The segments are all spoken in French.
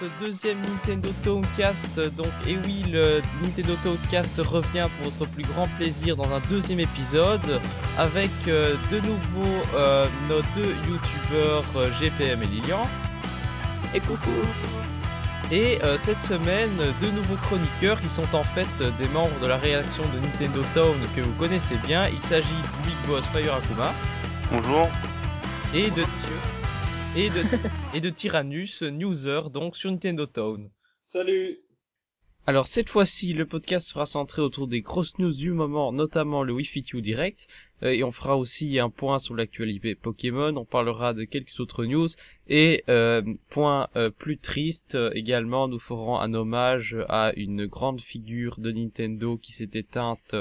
ce deuxième Nintendo Towncast. Donc, et oui, le Nintendo Towncast revient pour votre plus grand plaisir dans un deuxième épisode avec euh, de nouveau euh, nos deux youtubeurs euh, GPM et Lilian. Et coucou Et euh, cette semaine, deux nouveaux chroniqueurs qui sont en fait euh, des membres de la réaction de Nintendo Town que vous connaissez bien. Il s'agit du Big Boss Fire Akuma Bonjour. et de, et de, et de Tyrannus, Newser, donc sur Nintendo Town. Salut. Alors cette fois-ci, le podcast sera centré autour des grosses news du moment, notamment le Wii Fit You Direct, euh, et on fera aussi un point sur l'actualité Pokémon, on parlera de quelques autres news, et euh, point euh, plus triste euh, également, nous ferons un hommage à une grande figure de Nintendo qui s'est éteinte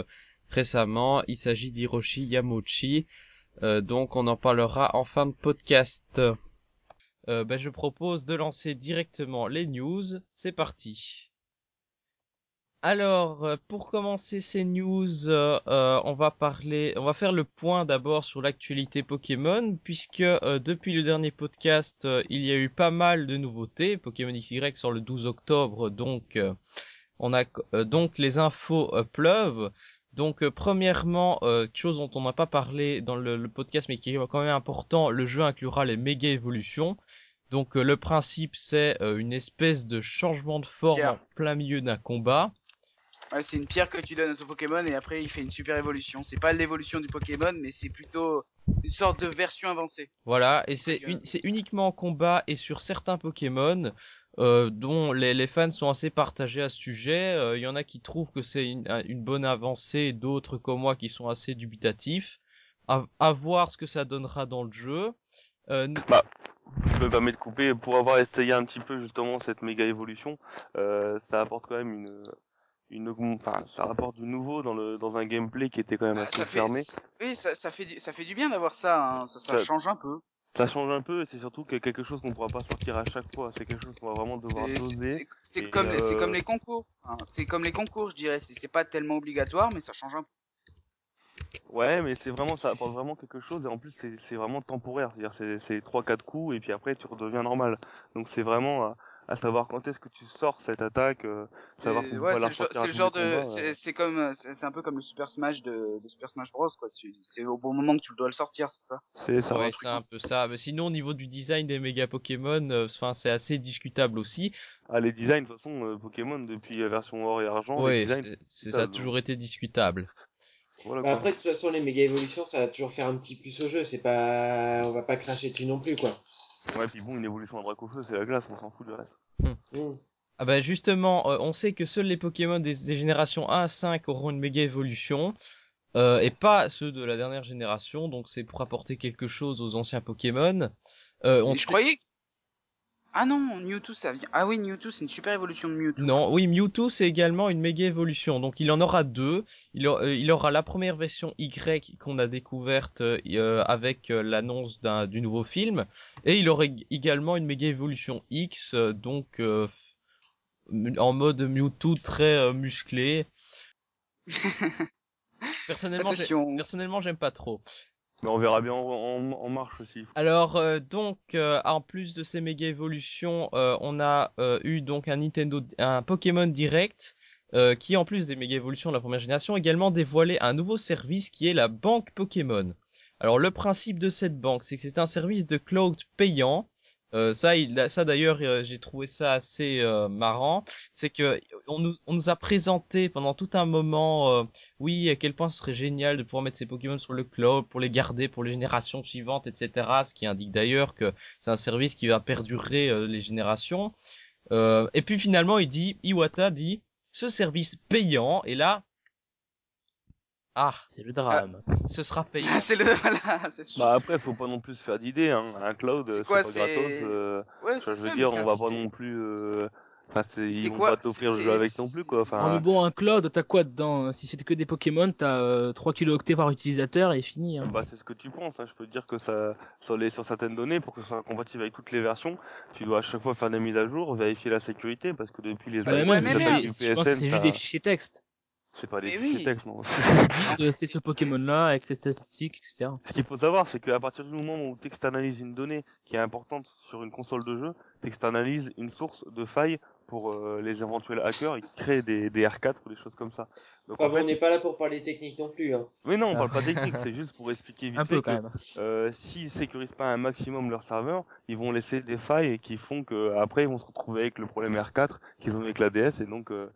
récemment, il s'agit d'Hiroshi Yamauchi, Euh, donc on en parlera en fin de podcast. Euh, ben, je propose de lancer directement les news, c'est parti. Alors, euh, pour commencer ces news, euh, euh, on va parler, on va faire le point d'abord sur l'actualité Pokémon, puisque euh, depuis le dernier podcast, euh, il y a eu pas mal de nouveautés. Pokémon XY sort le 12 octobre, donc on a donc les infos pleuvent. Donc premièrement, chose dont on n'a pas parlé dans le, le podcast, mais qui est quand même important, le jeu inclura les méga évolutions. Donc euh, le principe c'est euh, une espèce de changement de forme Pierre. en plein milieu d'un combat. Ouais, c'est une pierre que tu donnes à ton Pokémon et après il fait une super évolution. C'est pas l'évolution du Pokémon, mais c'est plutôt une sorte de version avancée. Voilà, et c'est uni- c'est uniquement en combat et sur certains Pokémon euh, dont les, les fans sont assez partagés à ce sujet. Euh, Il y en a qui trouvent que c'est une, un- une bonne avancée, et d'autres comme moi qui sont assez dubitatifs. À, à voir ce que ça donnera dans le jeu. Euh, n- Je me permets de couper pour avoir essayé un petit peu justement cette méga évolution. euh, ça apporte quand même une une enfin ça apporte du nouveau dans le dans un gameplay qui était quand même Ah, assez ça fait- fermé. Oui, ça, ça fait du, ça fait du bien d'avoir ça, hein. ça, ça Ça- change un peu. Ça change un peu et c'est surtout que quelque chose qu'on pourra pas sortir à chaque fois. C'est quelque chose qu'on va vraiment devoir doser. C'est comme, euh, c'est comme les concours. hein. C'est comme les concours, je dirais. C'est pas tellement obligatoire, mais ça change un peu. Ouais, mais c'est vraiment ça apporte vraiment quelque chose et en plus c'est c'est vraiment temporaire. C'est-à-dire c'est trois quatre coups et puis après tu redeviens normal. Donc c'est vraiment à, à savoir quand est-ce que tu sors cette attaque, euh, savoir C'est qu'on ouais, la c'est le, genre- de, c'est euh. c'est comme, euh, c'est un peu comme le Super Smash de, de Super Smash Bros. quoi. C'est au bon moment que tu dois le sortir, c'est ça? C'est ça. ouais, c'est un peu ça. Mais sinon, au niveau du design des méga Pokémon, euh, enfin, c'est assez discutable aussi. Ah, les designs, de toute façon, euh, Pokémon, depuis la version or et argent, les Ouais, c'est- ça, ça a toujours été discutable. Voilà Bah. Après, de toute façon, les méga évolutions, ça va toujours faire un petit plus au jeu. C'est pas, on va pas cracher dessus non plus, quoi. Ouais, puis bon, une évolution à Dracofeu, c'est la glace, on s'en fout du reste. Mm. Ah bah justement, euh, on sait que seuls les Pokémon des, des générations 1 à 5 auront une méga évolution, euh, et pas ceux de la dernière génération, donc c'est pour apporter quelque chose aux anciens Pokémon. Euh, on sait- je croyais. Ah non, Mewtwo ça vient. Ah oui, Mewtwo c'est une super évolution de Mewtwo. Non, oui, Mewtwo c'est également une méga évolution, donc il en aura deux. Il, a- euh, il aura la première version Y qu'on a découverte euh, euh, avec euh, l'annonce d'un du nouveau film, et il aurait également une méga évolution X, donc en mode Mewtwo très musclé. Personnellement, personnellement, j'aime pas trop. Mais on verra bien en, marche aussi. Alors euh, donc euh, en plus de ces méga évolutions, euh, on a eu donc un Nintendo, un Pokémon Direct qui en plus des méga évolutions de la première génération également dévoilé un nouveau service qui est la banque Pokémon. Alors le principe de cette banque, c'est que c'est un service de cloud payant. Euh, ça, il, ça d'ailleurs, euh, j'ai trouvé ça assez euh, marrant. C'est que on nous, on nous a présenté pendant tout un moment, euh, oui, à quel point ce serait génial de pouvoir mettre ces Pokémon sur le cloud pour les garder pour les générations suivantes, etc. Ce qui indique d'ailleurs que c'est un service qui va perdurer euh, les générations. Euh, et puis finalement, il dit, Iwata dit, ce service payant, et là, ah, C'est le drame. ce sera payant. Ah, c'est le. Voilà, c'est Bah après, faut pas non plus se faire d'idées, hein. Un cloud, C'est euh, pas gratos. euh, Ouais, je veux dire, on va pas non plus... euh, Enfin, c'est, C'est ils vont pas t'offrir le jeu avec non plus, quoi. Enfin, Ah, mais bon, un cloud, t'as quoi dedans Si c'était que des Pokémon, t'as euh, 3 kilooctets par utilisateur et fini. Hein. Bah c'est ce que tu penses, hein. je peux te dire que ça sur les sur certaines données pour que ce soit compatible avec toutes les versions, tu dois à chaque fois faire des mises à jour, vérifier la sécurité parce que depuis les Ah, mais années même, ouais, c'est juste des fichiers texte. C'est pas des Mais fichiers oui. texte, non. Ils disent, euh, c'est ce Pokémon-là avec ses statistiques, etc. Ce qu'il faut savoir, c'est qu'à partir du moment où tu externalises une donnée qui est importante sur une console de jeu, tu externalises une source de faille pour euh, les éventuels hackers qui créent des, des R4 ou des choses comme ça. Donc Enfin, en fait, on n'est pas là pour parler technique non plus. Hein. oui non, on parle pas technique, c'est juste pour expliquer vite Un fait peu que quand même. euh, s'ils sécurisent pas un maximum leur serveur, ils vont laisser des failles qui font que après ils vont se retrouver avec le problème R4 qu'ils ont avec la DS et donc euh,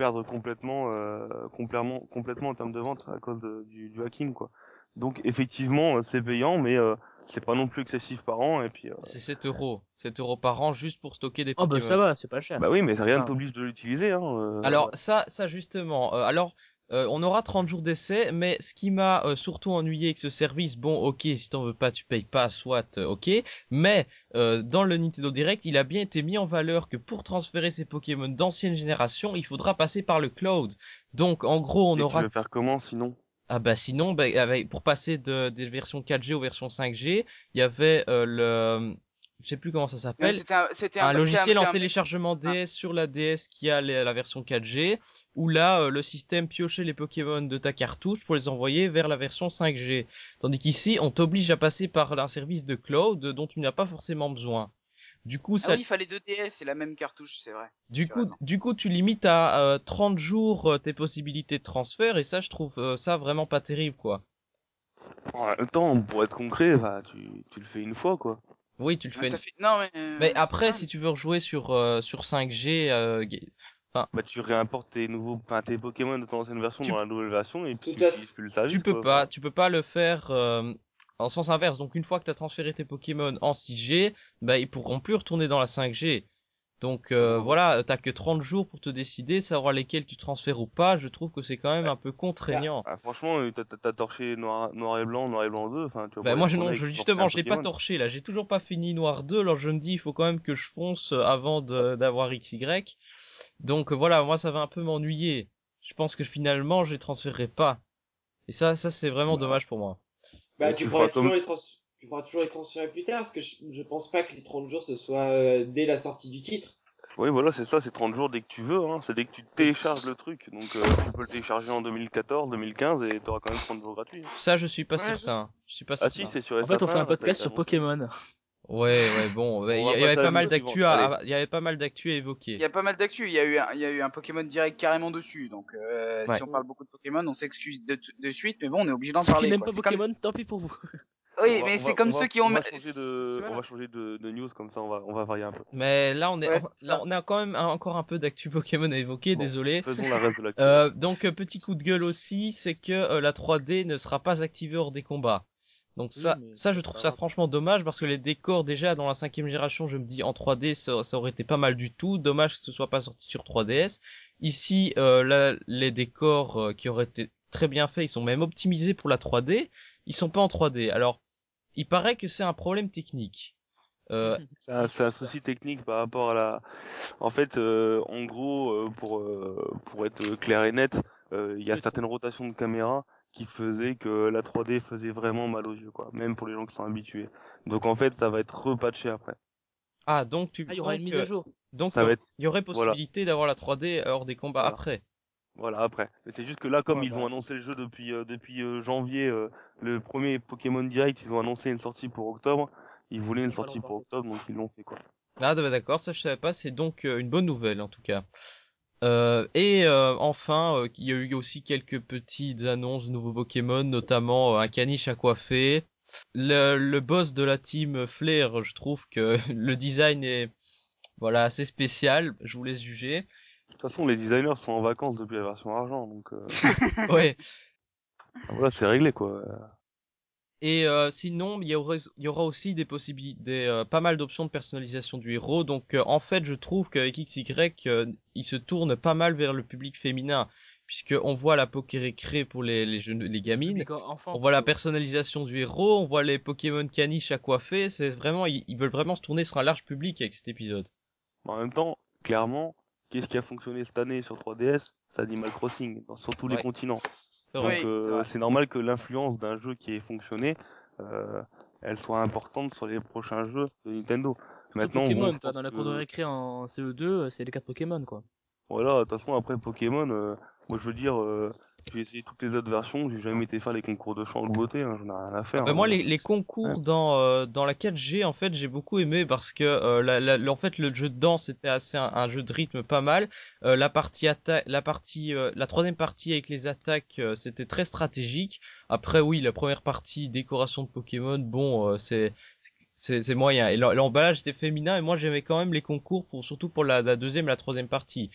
perdre complètement, euh, complètement, complètement en termes de vente à cause de- du, du hacking quoi. Donc effectivement euh, c'est payant, mais euh, c'est pas non plus excessif par an et puis euh, C'est 7 euros. 7 euros par an juste pour stocker des Oh Pokémon. bah ça va, c'est pas cher. bah oui, mais rien ne Ah. t'oblige de l'utiliser. Hein, euh, Alors ça, ça justement. euh, alors, euh, on aura 30 jours d'essai, mais ce qui m'a euh, surtout ennuyé avec ce service, bon, ok, si t'en veux pas, tu payes pas, soit, euh, ok. Mais euh, dans le Nintendo Direct, il a bien été mis en valeur que pour transférer ces Pokémon d'ancienne génération, il faudra passer par le cloud. Donc, en gros, on et aura Tu veux faire comment sinon? Ah bah sinon, bah, avec, pour passer de, des versions 4G aux versions 5G, il y avait euh, le, je sais plus comment ça s'appelle, C'était un, un un, logiciel en un- téléchargement DS sur la DS qui a la version 4G, où là euh, le système piochait les Pokémon de ta cartouche pour les envoyer vers la version 5G. Tandis qu'ici, on t'oblige à passer par un service de cloud dont tu n'as pas forcément besoin. Du coup, Ah ça, oui, il fallait deux DS, c'est la même cartouche, c'est vrai. du coup, raison. du coup, tu limites à euh, 30 jours euh, tes possibilités de transfert et ça, je trouve euh, ça vraiment pas terrible, quoi. En même temps, pour être concret, bah, tu, tu le fais une fois quoi. Oui, tu le fais. fait... Non mais. euh, Mais après, si tu veux rejouer sur euh, sur 5G, euh, ga- Bah tu réimportes tes nouveaux, enfin, tes Pokémon de ton ancienne version Tu- dans la nouvelle version et puis tu utilises plus le service. tu peux quoi. pas, tu peux pas le faire euh, en sens inverse. Donc une fois que tu as transféré tes Pokémon en 6G, bah ils pourront plus retourner dans la 5G. Donc euh, Oh. voilà, t'as que 30 jours pour te décider, savoir lesquels tu transfères ou pas. Je trouve que c'est quand même un peu contraignant. Ah, franchement, euh, t'as- t'as t'as torché noir, noir et blanc, noir et blanc 2, enfin, tu vas Bah moi non, je, justement l'ai pas torché là, j'ai toujours pas fini Noir 2, alors je me dis il faut quand même que je fonce euh, avant de- d'avoir XY. Donc euh, voilà, moi ça va un peu m'ennuyer. Je pense que finalement je les transférerai pas. Et ça, ça c'est vraiment Bah. dommage pour moi. Bah, tu, comme- toujours les trans... tu pourras toujours les transférer plus tard, parce que je, je pense pas que les 30 jours ce soit euh, dès la sortie du titre. Oui, voilà, c'est ça, c'est 30 jours dès que tu veux, hein. c'est dès que tu télécharges le truc. Donc euh, tu peux le télécharger en 2014, 2015 et t'auras quand même 30 jours gratuits. Ça je suis pas Ouais, certain. Je suis pas Ah certain. si, c'est sur En fait, on fait un podcast sur. Pokémon. Ouais, ouais, bon, il y, va il y avait pas mal d'actu à, il y avait pas mal d'actu à évoquer. Il y a pas mal d'actu, il y a eu un, il y a eu un Pokémon direct carrément dessus, donc euh, Ouais. si on parle beaucoup de Pokémon, on s'excuse de, de suite, mais bon, on est obligé d'en Ceux qui parler. n'aiment quoi. pas comme- Pokémon, tant pis pour vous. Oui, va- mais c'est comme ceux va- qui ont. On va changer de, Voilà. on va changer de, de news comme ça, on va, on va varier un peu. Mais là on est, Ouais, là on a quand même un- encore un peu d'actu Pokémon à évoquer, Bon. désolé. Faisons la reste de la Euh, donc euh, petit coup de gueule aussi, c'est que euh, la 3D ne sera pas activée hors des combats. Donc ça, Oui, ça je trouve ça franchement dommage parce que les décors déjà dans la cinquième génération, je me dis en 3D ça, ça aurait été pas mal du tout. Dommage que ce soit pas sorti sur 3DS. Ici, euh, là, les décors euh, qui auraient été très bien faits, ils sont même optimisés pour la 3D. Ils sont pas en 3D. Alors, il paraît que c'est un problème technique. Euh, C'est un, souci technique par rapport à la. En fait, euh, en gros, euh, pour euh, pour être clair et net, euh, il y a certaines rotations de caméra qui faisaient que la 3D faisait vraiment mal aux yeux, quoi. Même pour les gens qui sont habitués. Donc en fait, ça va être repatché après. Ah, donc tu Ah, il y aura une mise à jour. Donc être il y aurait voilà. possibilité d'avoir la 3D hors des combats Voilà. après. Voilà après. Mais c'est juste que là, comme ils bah. ont annoncé le jeu depuis euh, depuis euh, janvier, euh, le premier Pokémon Direct, ils ont annoncé une sortie pour octobre. Ils voulaient une sortie pour octobre, donc ils l'ont fait quoi. Ah bah d'accord, ça je savais pas, c'est donc euh, une bonne nouvelle en tout cas. Euh, et euh, enfin, euh, il y a eu aussi quelques petites annonces de nouveaux Pokémon, notamment euh, un caniche à coiffer. Le, le boss de la team Flair, je trouve que le design est voilà assez spécial, je vous laisse juger. De toute façon, les designers sont en vacances depuis la version argent, donc euh, Ouais. voilà, c'est réglé quoi. Et euh, sinon, il y aura, il y aura aussi des possibilités, des, euh, pas mal d'options de personnalisation du héros. Donc euh, en fait, je trouve qu'avec XY, euh, il se tourne pas mal vers le public féminin, puisque on voit la Pokérécré pour les les, jeunes, les gamines, on voit la personnalisation du héros, on voit les Pokémon caniches à coiffer. C'est vraiment, ils, ils veulent vraiment se tourner sur un large public avec cet épisode. En même temps, clairement, qu'est-ce qui a fonctionné cette année sur 3DS C'est Animal Crossing, dans- sur tous les continents. C'est Donc. Oui, euh, c'est normal que l'influence d'un jeu qui ait fonctionné, euh, elle soit importante sur les prochains jeux de Nintendo. Maintenant, Pokémon, bon, dans la cour de récré en CE2, euh, c'est les 4 Pokémon, quoi. Voilà, de toute façon après Pokémon, euh, Moi, je veux dire, euh, j'ai essayé toutes les autres versions, j'ai jamais été faire les concours de chant ou de beauté, hein, j'en ai rien à faire. Bah, hein. moi, les, les concours dans euh, dans la 4G, en fait, j'ai beaucoup aimé parce que euh, la, la- en fait, le jeu de danse était assez un, un jeu de rythme pas mal. Euh, la partie attaque, la partie, euh, la troisième partie avec les attaques, euh, c'était très stratégique. Après, oui, la première partie décoration de Pokémon, bon, euh, c'est c'est moyen. Et l'em- l'emballage était féminin et moi, j'aimais quand même les concours pour surtout pour la, la deuxième, et la troisième partie.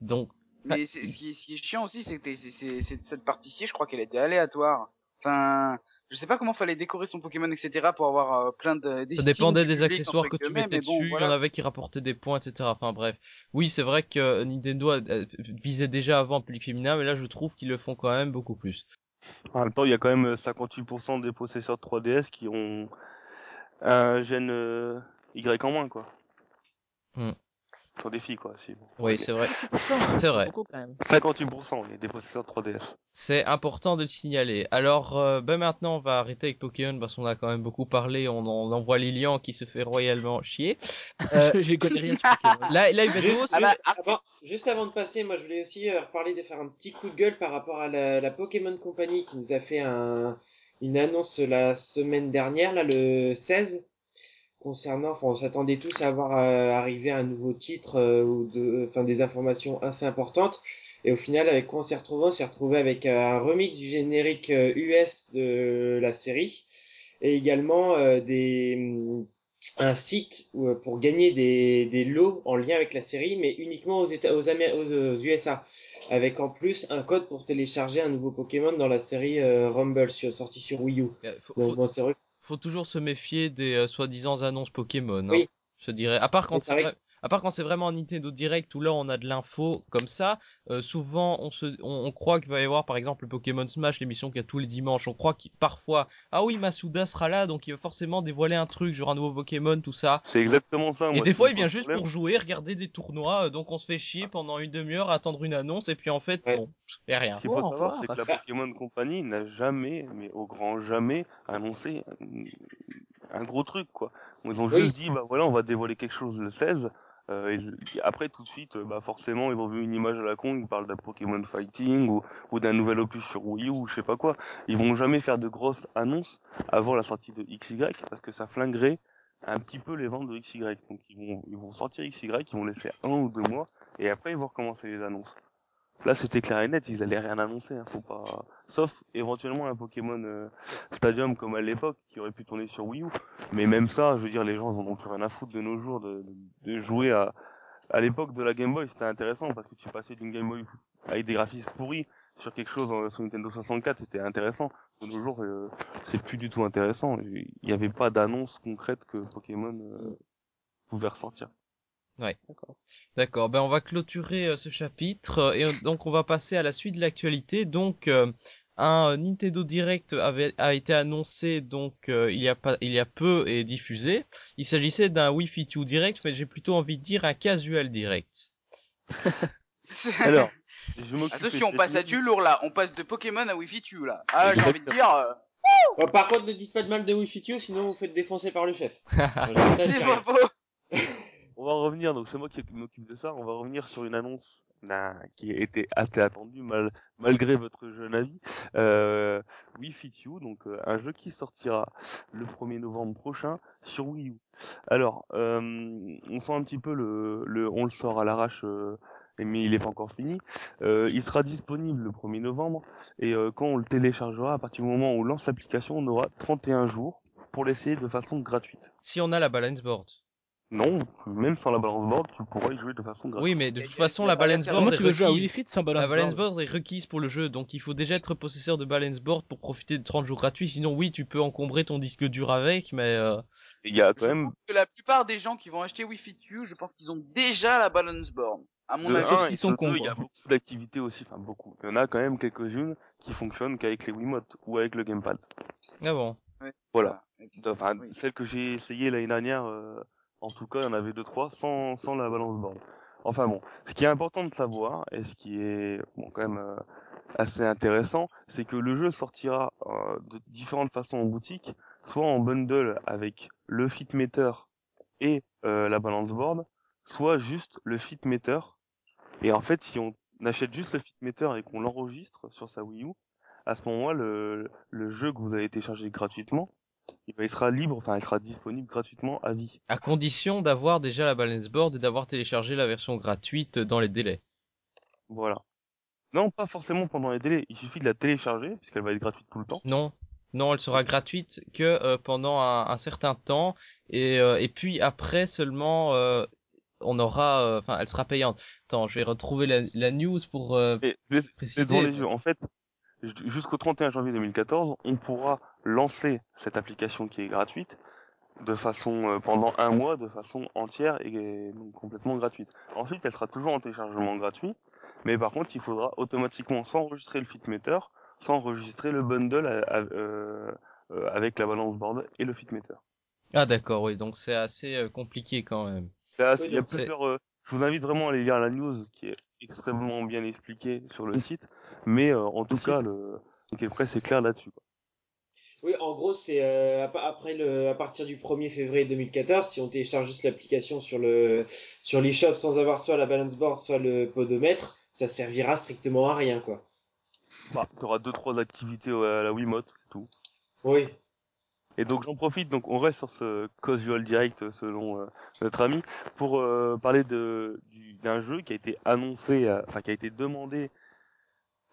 Donc, Mais ce qui, est- ce qui est chiant aussi, c'est que cette partie-ci, je crois qu'elle était aléatoire. Enfin, je sais pas comment fallait décorer son Pokémon, etc. pour avoir euh, plein de. Ça dépendait des accessoires que tu mettais dessus, il y en avait qui rapportaient des points, etc. Enfin bref. Oui, c'est vrai que Nintendo a- a- visait déjà avant le public féminin, mais là je trouve qu'ils le font quand même beaucoup plus. En même temps, il y a quand même euh, 58% des possesseurs de 3DS qui ont un gène euh, Y en moins, quoi. Hmm. Sur des filles, quoi. Si. Oui, c'est vrai. C'est vrai. Beaucoup, quand même. 58% il y a des possesseurs de 3DS. C'est important de le signaler. Alors, euh, ben maintenant on va arrêter avec Pokémon parce qu'on a quand même beaucoup parlé, on, en- on envoie Lilian qui se fait royalement chier. Euh, Je connais rien sur Pokémon. là, là, il va Juste, Ah bah, avant, juste avant de passer, moi je voulais aussi euh, reparler de faire un petit coup de gueule par rapport à la, la Pokémon Company qui nous a fait un, une annonce la semaine dernière, là le 16, concernant, enfin on s'attendait tous à avoir euh, arrivé un nouveau titre euh, ou de, enfin des informations assez importantes. Et au final, avec quoi on s'est retrouvé On s'est retrouvé avec euh, un remix du générique euh, US de la série et également euh, des un site où, euh, pour gagner des, des lots en lien avec la série, mais uniquement aux, États, aux, Amé- aux, USA, avec en plus un code pour télécharger un nouveau Pokémon dans la série euh, Rumble sur, sortie sur Wii U. Euh, faut, Donc faut- bon, c'est vrai. Faut toujours se méfier des euh, soi-disant annonces Pokémon. hein, Oui. Je dirais. À part quand c'est vrai- à part quand c'est vraiment un Nintendo Direct où là on a de l'info comme ça, euh, souvent on se on, on croit qu'il va y avoir par exemple le Pokémon Smash, l'émission qu'il y a tous les dimanches, on croit qu'il parfois ah oui Masuda sera là donc il va forcément dévoiler un truc genre un nouveau Pokémon tout ça. C'est exactement ça. Et moi, des qui fois il vient juste problème. pour jouer, regarder des tournois, euh, donc on se fait chier pendant une demi-heure à attendre une annonce et puis en fait Ouais. bon, a rien. Ce qu'il faut Au savoir, c'est que la Pokémon Company n'a jamais, mais au grand jamais, annoncé un, un gros truc, quoi. Ils ont Oui. juste dit, bah voilà, on va dévoiler quelque chose le 16. Euh, après, tout de suite, euh, bah forcément, ils ont vu une image à la con, ils parlent d'un Pokémon Fighting ou, ou d'un nouvel opus sur Wii U ou je sais pas quoi. Ils vont jamais faire de grosses annonces avant la sortie de XY parce que ça flinguerait un petit peu les ventes de XY. Donc ils vont, ils vont sortir XY, ils vont laisser un ou deux mois et après ils vont recommencer les annonces. Là, c'était clair et net, ils allaient rien annoncer, hein, faut pas. Sauf éventuellement un Pokémon euh, Stadium comme à l'époque qui aurait pu tourner sur Wii U. Mais même ça, je veux dire, les gens ils en ont plus rien à foutre de nos jours de, de, de jouer à. À l'époque de la Game Boy, c'était intéressant parce que tu passais d'une Game Boy avec des graphismes pourris sur quelque chose euh, sur Nintendo 64, c'était intéressant. De nos jours, euh, c'est plus du tout intéressant. Il n'y avait pas d'annonce concrète que Pokémon euh, pouvait ressortir. D'accord, ben on va clôturer euh, ce chapitre euh, et euh, donc on va passer à la suite de l'actualité. Donc euh, un euh, Nintendo Direct avait a été annoncé donc euh, il y a pas il y a peu et diffusé. Il s'agissait d'un Wii Fit U Direct, mais j'ai plutôt envie de dire un Casual Direct. Alors, je m'occupe. Attention, on passe à du lourd là. On passe de Pokémon à Wi-Fi tu là. Ah, j'ai envie de dire. euh, Bon, par contre, ne dites pas de mal de Wi-Fi U, sinon vous faites défoncer par le chef. Voilà, ça, C'est c'est pas faux. On va revenir, donc c'est moi qui m'occupe de ça, on va revenir sur une annonce là, qui était assez attendue mal, malgré votre jeune avis. Euh, Wii Fit You, donc euh, un jeu qui sortira le 1er novembre prochain sur Wii U. Alors, euh, on sent un petit peu le, on le sort à l'arrache, euh, mais il est pas encore fini. Il sera disponible le 1er novembre et quand on le téléchargera, à partir du moment où on lance l'application, on aura 31 jours pour l'essayer de façon gratuite. Si on a la balance board. Non, même sans la balance board, tu pourras y jouer de façon gratuite. Oui, mais de toute façon la balance la board Comment est tu veux jouer à Wii requise. Fit sans balance La balance board est requise pour le jeu, donc il faut déjà être possesseur de balance board pour profiter de 30 jours gratuits. Sinon, oui, tu peux encombrer ton disque dur avec, mais euh, Il y a quand Je même que la plupart des gens qui vont acheter Wi-Fi U, je pense qu'ils ont déjà la balance board. À mon de avis. un, s'ils et sont deux, il y a beaucoup d'activités aussi, enfin beaucoup. Il y en a quand même quelques-unes qui fonctionnent qu'avec les Wiimote ou avec le gamepad. ah bon. Voilà. Enfin, Oui. celles que j'ai essayé l'année dernière, euh, en tout cas, il y en avait deux trois sans sans la balance board. Enfin bon, ce qui est important de savoir et ce qui est bon quand même euh, assez intéressant, c'est que le jeu sortira euh, de différentes façons en boutique, soit en bundle avec le fitmeter et euh, la balance board, soit juste le fitmeter. Et en fait, si on achète juste le Fitmeter et qu'on l'enregistre sur sa Wii U, à ce moment-là, le, le jeu que vous avez téléchargé gratuitement, il, il sera libre, enfin, il sera disponible gratuitement à vie. À condition d'avoir déjà la balance board et d'avoir téléchargé la version gratuite dans les délais. Voilà. Non, pas forcément pendant les délais. Il suffit de la télécharger, puisqu'elle va être gratuite tout le temps. Non, non, elle sera gratuite que euh, pendant un, un, certain temps et, euh, et puis après seulement euh, on aura, enfin, elle sera payante. Attends, je vais retrouver la, la news pour Et préciser. les yeux. En fait, jusqu'au 31 janvier 2014, on pourra lancer cette application qui est gratuite de façon euh, pendant un mois de façon entière et, et donc complètement gratuite. Ensuite, elle sera toujours en téléchargement gratuit, mais par contre, il faudra automatiquement soit enregistrer le fitmeter, soit enregistrer le bundle à- à- euh, euh, avec la balance board et le fitmeter. Ah d'accord, oui, donc c'est assez euh, compliqué quand même. Là, Oui, il y a plusieurs. euh, je vous invite vraiment à aller lire la news qui est extrêmement bien expliquée sur le site, mais euh, en tout cas, le le presse est clair là-dessus. quoi. Oui, en gros, c'est euh, ap- après le, à partir du 1er février 2014, si on télécharge juste l'application sur le sur l'eShop sans avoir soit la balance board, soit le podomètre, ça servira strictement à rien, quoi. Bah, tu auras deux trois activités à la Wiimote, c'est tout. Oui. Et donc j'en profite, donc on reste sur ce casual direct selon euh, notre ami pour euh, parler de du- d'un jeu qui a été annoncé, enfin qui a été demandé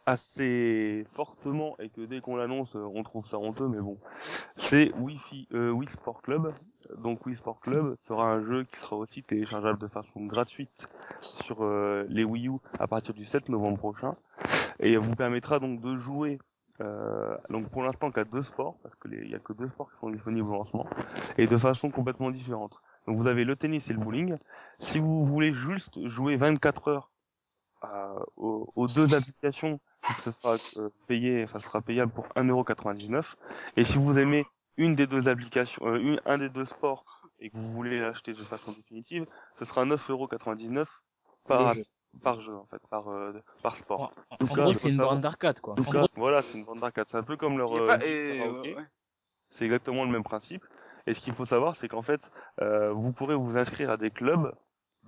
assez fortement et que dès qu'on l'annonce, euh, on trouve ça honteux, mais bon, c'est Wi-Fi, euh, Wii Sport Club. Donc Wii Sport Club sera un jeu qui sera aussi téléchargeable de façon gratuite sur euh, les Wii U à partir du 7 novembre prochain et vous permettra donc de jouer euh, donc pour l'instant qu'à deux sports parce que il y a que deux sports qui sont disponibles au lancement et de façon complètement différente. Donc vous avez le tennis et le bowling. Si vous voulez juste jouer 24 heures euh, aux, aux deux applications, ce sera euh, payé, ce sera payable pour 1,99€. Et si vous aimez une des deux applications, euh, une, un des deux sports et que vous voulez l'acheter de façon définitive, ce sera 9,99€ par, jeu. par jeu en fait, par euh, par sport. En, en gros, c'est une savoir- borne d'arcade, quoi. En tout En cas, gros, voilà, c'est une bande d'arcade. C'est un peu comme leur euh, et, ouais. C'est exactement le même principe. Et ce qu'il faut savoir, c'est qu'en fait, euh, vous pourrez vous inscrire à des clubs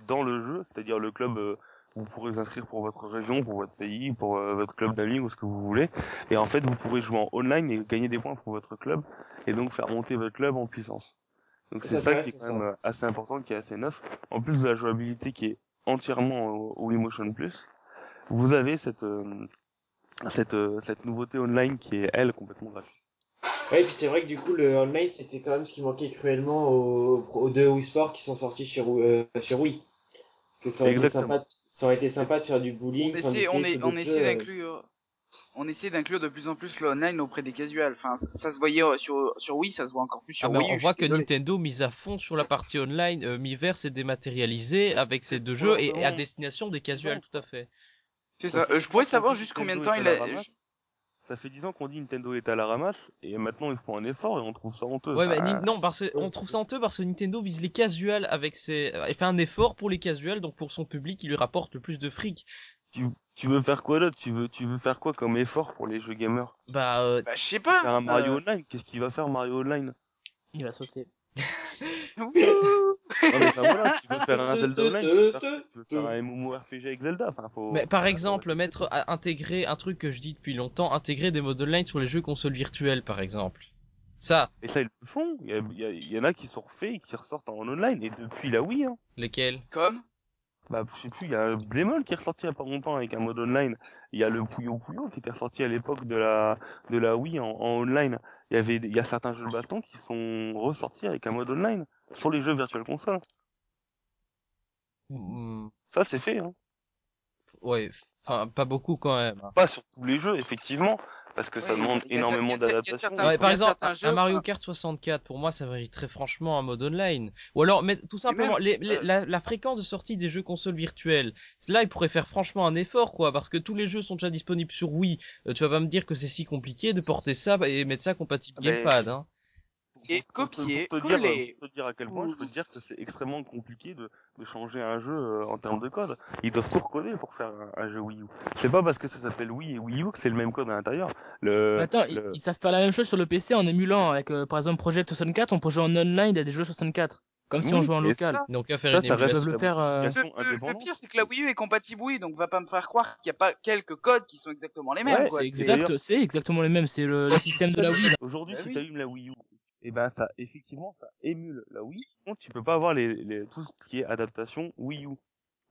dans le jeu, c'est-à-dire le club, euh, vous pourrez vous inscrire pour votre région, pour votre pays, pour euh, votre club d'amis ou ce que vous voulez. Et en fait, vous pourrez jouer en online et gagner des points pour votre club et donc faire monter votre club en puissance. Donc c'est Ça qui est quand même euh, assez important, qui est assez neuf. En plus de la jouabilité qui est entièrement au, au Emotion Plus, vous avez cette euh, cette euh, cette nouveauté online qui est elle complètement gratuite. Ouais, et puis c'est vrai que du coup, le online, c'était quand même ce qui manquait cruellement aux, aux deux Wii Sports qui sont sortis sur, euh, sur Wii. Que ça ça aurait été sympa de faire du bowling. On essaie, on, est, on essaie d'inclure, on essaie d'inclure de plus en plus le online auprès des casuals. Enfin, ça, ça se voyait euh, sur, sur Wii, ça se voit encore plus sur Ah, mais Wii. on U, voit que. Nintendo mise à fond sur la partie online, euh, Miiverse est dématérialisé avec C'est ces deux jeux et, et à destination des casuals, tout à fait. C'est Ça Euh, je pourrais savoir juste combien de temps il a. Ça fait 10 ans qu'on dit Nintendo est à la ramasse et maintenant ils font un effort et on trouve ça honteux. Ouais, mais Enfin, Ni- non, parce que on trouve ça honteux parce que Nintendo vise les casuals avec ses, euh, il fait un effort pour les casuals, donc pour son public, il lui rapporte le plus de fric. tu, tu veux faire quoi d'autre? Tu veux tu veux faire quoi comme effort pour les jeux gamers? Bah, euh, Bah, je sais pas. Faire un Mario euh, Online Qu'est-ce qu'il va faire Mario Online? Il va sauter. Non mais enfin voilà, tu veux faire un Te, Zelda te, Online, te, tu veux faire, te, tu veux faire un MMORPG avec Zelda. Enfin faut. mais par exemple, mettre, à- intégrer un truc que je dis depuis longtemps, intégrer des modes online sur les jeux consoles virtuelles, par exemple. Ça, Et ça ils le font. Il y, a- il y a- il y en a qui sont refaits et qui ressortent en online et depuis la Wii. Hein. lesquels? Comme? Bah je sais plus, il y a Demol qui est ressorti il y a pas longtemps avec un mode online. Il y a le Puyo Puyo qui était ressorti à l'époque de la de la Wii en, en online. Il y avait il y a certains jeux de baston qui sont ressortis avec un mode online sur les jeux virtual console. Hmm, Ça c'est fait hein. Ouais, enfin, pas beaucoup quand même. hein. Pas sur tous les jeux effectivement parce que ça Oui, demande énormément d'adaptation. Ouais, par exemple, un, jeux, un Mario Kart 64, pour moi, ça mériterait franchement un mode online. Ou alors, mais, tout simplement, même, les- les- euh, la, la fréquence de sortie des jeux consoles virtuelles. Là, ils pourraient faire franchement un effort, quoi, parce que tous les jeux sont déjà disponibles sur Wii. Euh, tu vas pas me dire que c'est si compliqué de porter ça et mettre ça compatible Ah, mais- gamepad, hein. Et Pour te- copier, pour te dire, coller. pour te dire à quel point, je peux te dire que c'est extrêmement compliqué de, de changer un jeu euh, en termes de code. Ils doivent tout recoder pour faire un, un jeu Wii U. C'est pas parce que ça s'appelle Wii et Wii U que c'est le même code à l'intérieur. Le, Attends, ils, le- ils savent faire la même chose sur le PC en émulant avec, euh, par exemple, Project 64, on peut jouer en online à des jeux 64. Comme si Oui, on jouait en local. ça- Donc à faire Ça, une ça reste le faire, euh, Le, le- pire, c'est que la Wii U est compatible Wii, donc va pas me faire croire qu'il n'y a pas quelques codes qui sont exactement les mêmes. Ouais. C'est exact, exactement les mêmes. C'est le, le système de la Wii. Aujourd'hui, Bah si oui. tu allumes la Wii U, et ben ça, effectivement, ça émule la Wii. Contre, tu peux pas avoir les, les, tout ce qui est adaptation Wii U.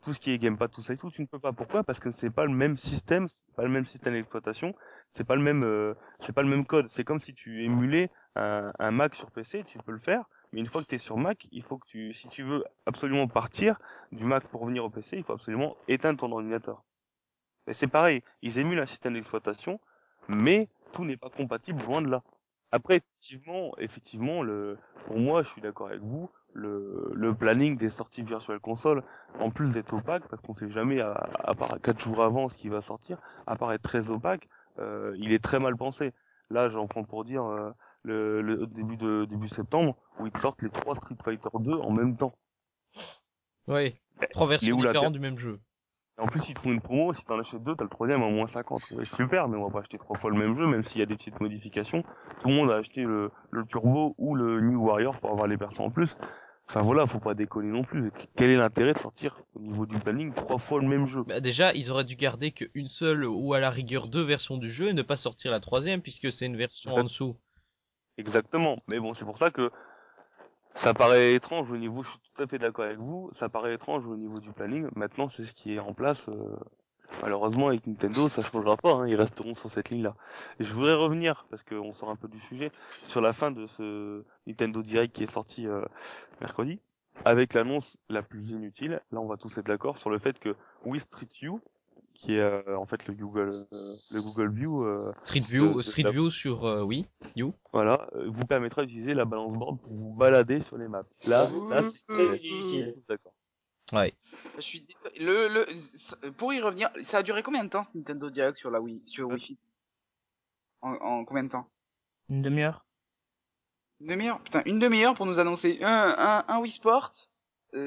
Tout ce qui est gamepad, tout ça et tout, tu ne peux pas. Pourquoi? Parce que c'est pas le même système, c'est pas le même système d'exploitation, c'est pas le même, euh, c'est pas le même code. C'est comme si tu émulais un, un Mac sur PC, tu peux le faire, mais une fois que tu es sur Mac, il faut que tu, si tu veux absolument partir du Mac pour venir au PC, il faut absolument éteindre ton ordinateur. Et c'est pareil, ils émulent un système d'exploitation, mais tout n'est pas compatible loin de là. Après, effectivement, effectivement, le, pour moi, je suis d'accord avec vous, le, le planning des sorties Virtual Console, en plus d'être opaque, parce qu'on sait jamais, à, à part quatre jours avant ce qui va sortir, à part être très opaque, euh, il est très mal pensé. Là, j'en prends pour dire euh, le, le début de début septembre, où ils sortent les trois Street Fighter 2 en même temps. Oui. Trois versions différentes du même jeu. Et en plus, ils te font une promo, si t'en achètes deux, t'as le troisième à moins 50. Ouais, super, mais on va pas acheter trois fois le même jeu, même s'il y a des petites modifications. Tout le monde a acheté le, le Turbo ou le New Warrior pour avoir les persos en plus. Enfin voilà, faut pas déconner non plus. Quel est l'intérêt de sortir au niveau du planning trois fois le même jeu? Bah, déjà, ils auraient dû garder qu'une seule ou à la rigueur deux versions du jeu et ne pas sortir la troisième puisque c'est une version en dessous. Exactement. Mais bon, c'est pour ça que ça paraît étrange au niveau, je suis tout à fait d'accord avec vous, ça paraît étrange au niveau du planning. Maintenant, c'est ce qui est en place. euh, Malheureusement, avec Nintendo, ça changera pas. hein, ils resteront sur cette ligne-là. Je voudrais revenir, parce qu'on sort un peu du sujet, sur la fin de ce Nintendo Direct qui est sorti euh, mercredi, avec l'annonce la plus inutile. Là, on va tous être d'accord sur le fait que Wii Street View, qui est euh, en fait le Google, euh, le Google View, euh, Street View, de- de Street la- View sur euh, Wii. You. voilà, euh, vous permettra d'utiliser la balance board pour vous balader sur les maps. Là, là, c'est d'accord. Ouais. Je suis le, le, pour y revenir, ça a duré combien de temps ce Nintendo Direct sur la Wii, sur Wii Fit? En, en combien de temps? Une demi-heure. Une demi-heure? Putain, une demi-heure pour nous annoncer un, un, un Wii Sport,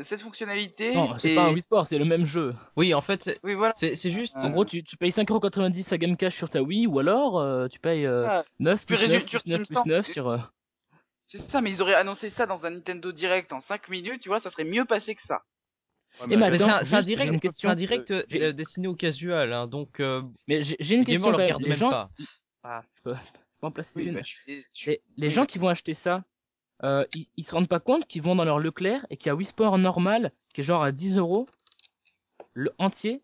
cette fonctionnalité. Non, c'est et- pas un Wii Sport, c'est le même jeu. Oui, en fait, c'est- Oui, voilà. c'est c'est juste. En gros, tu, tu payes 5,90€ à Game Cash sur ta Wii ou alors euh, tu payes euh, Ah, 9 plus résumes- 9 tu- plus tu 9 me plus sens- 9 sur... euh, C'est ça, mais ils auraient annoncé ça dans un Nintendo Direct en 5 minutes, tu vois, ça serait mieux passé que ça. Ouais, Et mais c'est un, direct, une question. c'est un direct euh, J'ai- euh, destiné au casual, hein, donc euh, Mais j'ai j'ai une question Les même gens... pas. Ah, je peux, je peux en placer Oui, une. bah, je suis- Les, gens bah. qui vont acheter ça, euh, ils, ils se rendent pas compte qu'ils vont dans leur Leclerc et qu'il y a Wii Sport normal qui est genre à 10 euros le entier.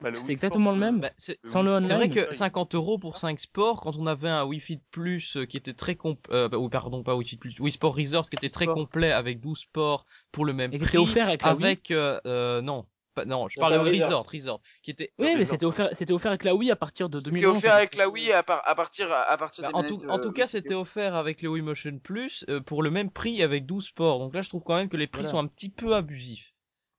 bah, c'est exactement Sport, le même. Bah, c'est le Sans le Sport, c'est vrai online. que 50 euros pour 5 sports, quand on avait un Wii Fit Plus euh, qui était très complet, euh, bah, oui, pardon, pas Wii Fit Plus, Wii Sport Resort qui était très Sport. complet avec 12 sports pour le même Et qui prix. était offert avec la Wii. avec, euh, euh, non, pas, non, je pas de Resort. Qui était, Oui, mais c'était offert, c'était offert avec la Wii à partir de C'était 2011. offert avec la Wii à, par- à partir, à partir Bah, des en tout, en euh, cas, c'était offert avec le Wii Motion Plus euh, pour le même prix avec 12 sports. Donc là, je trouve quand même que les prix Voilà. sont un petit peu abusifs.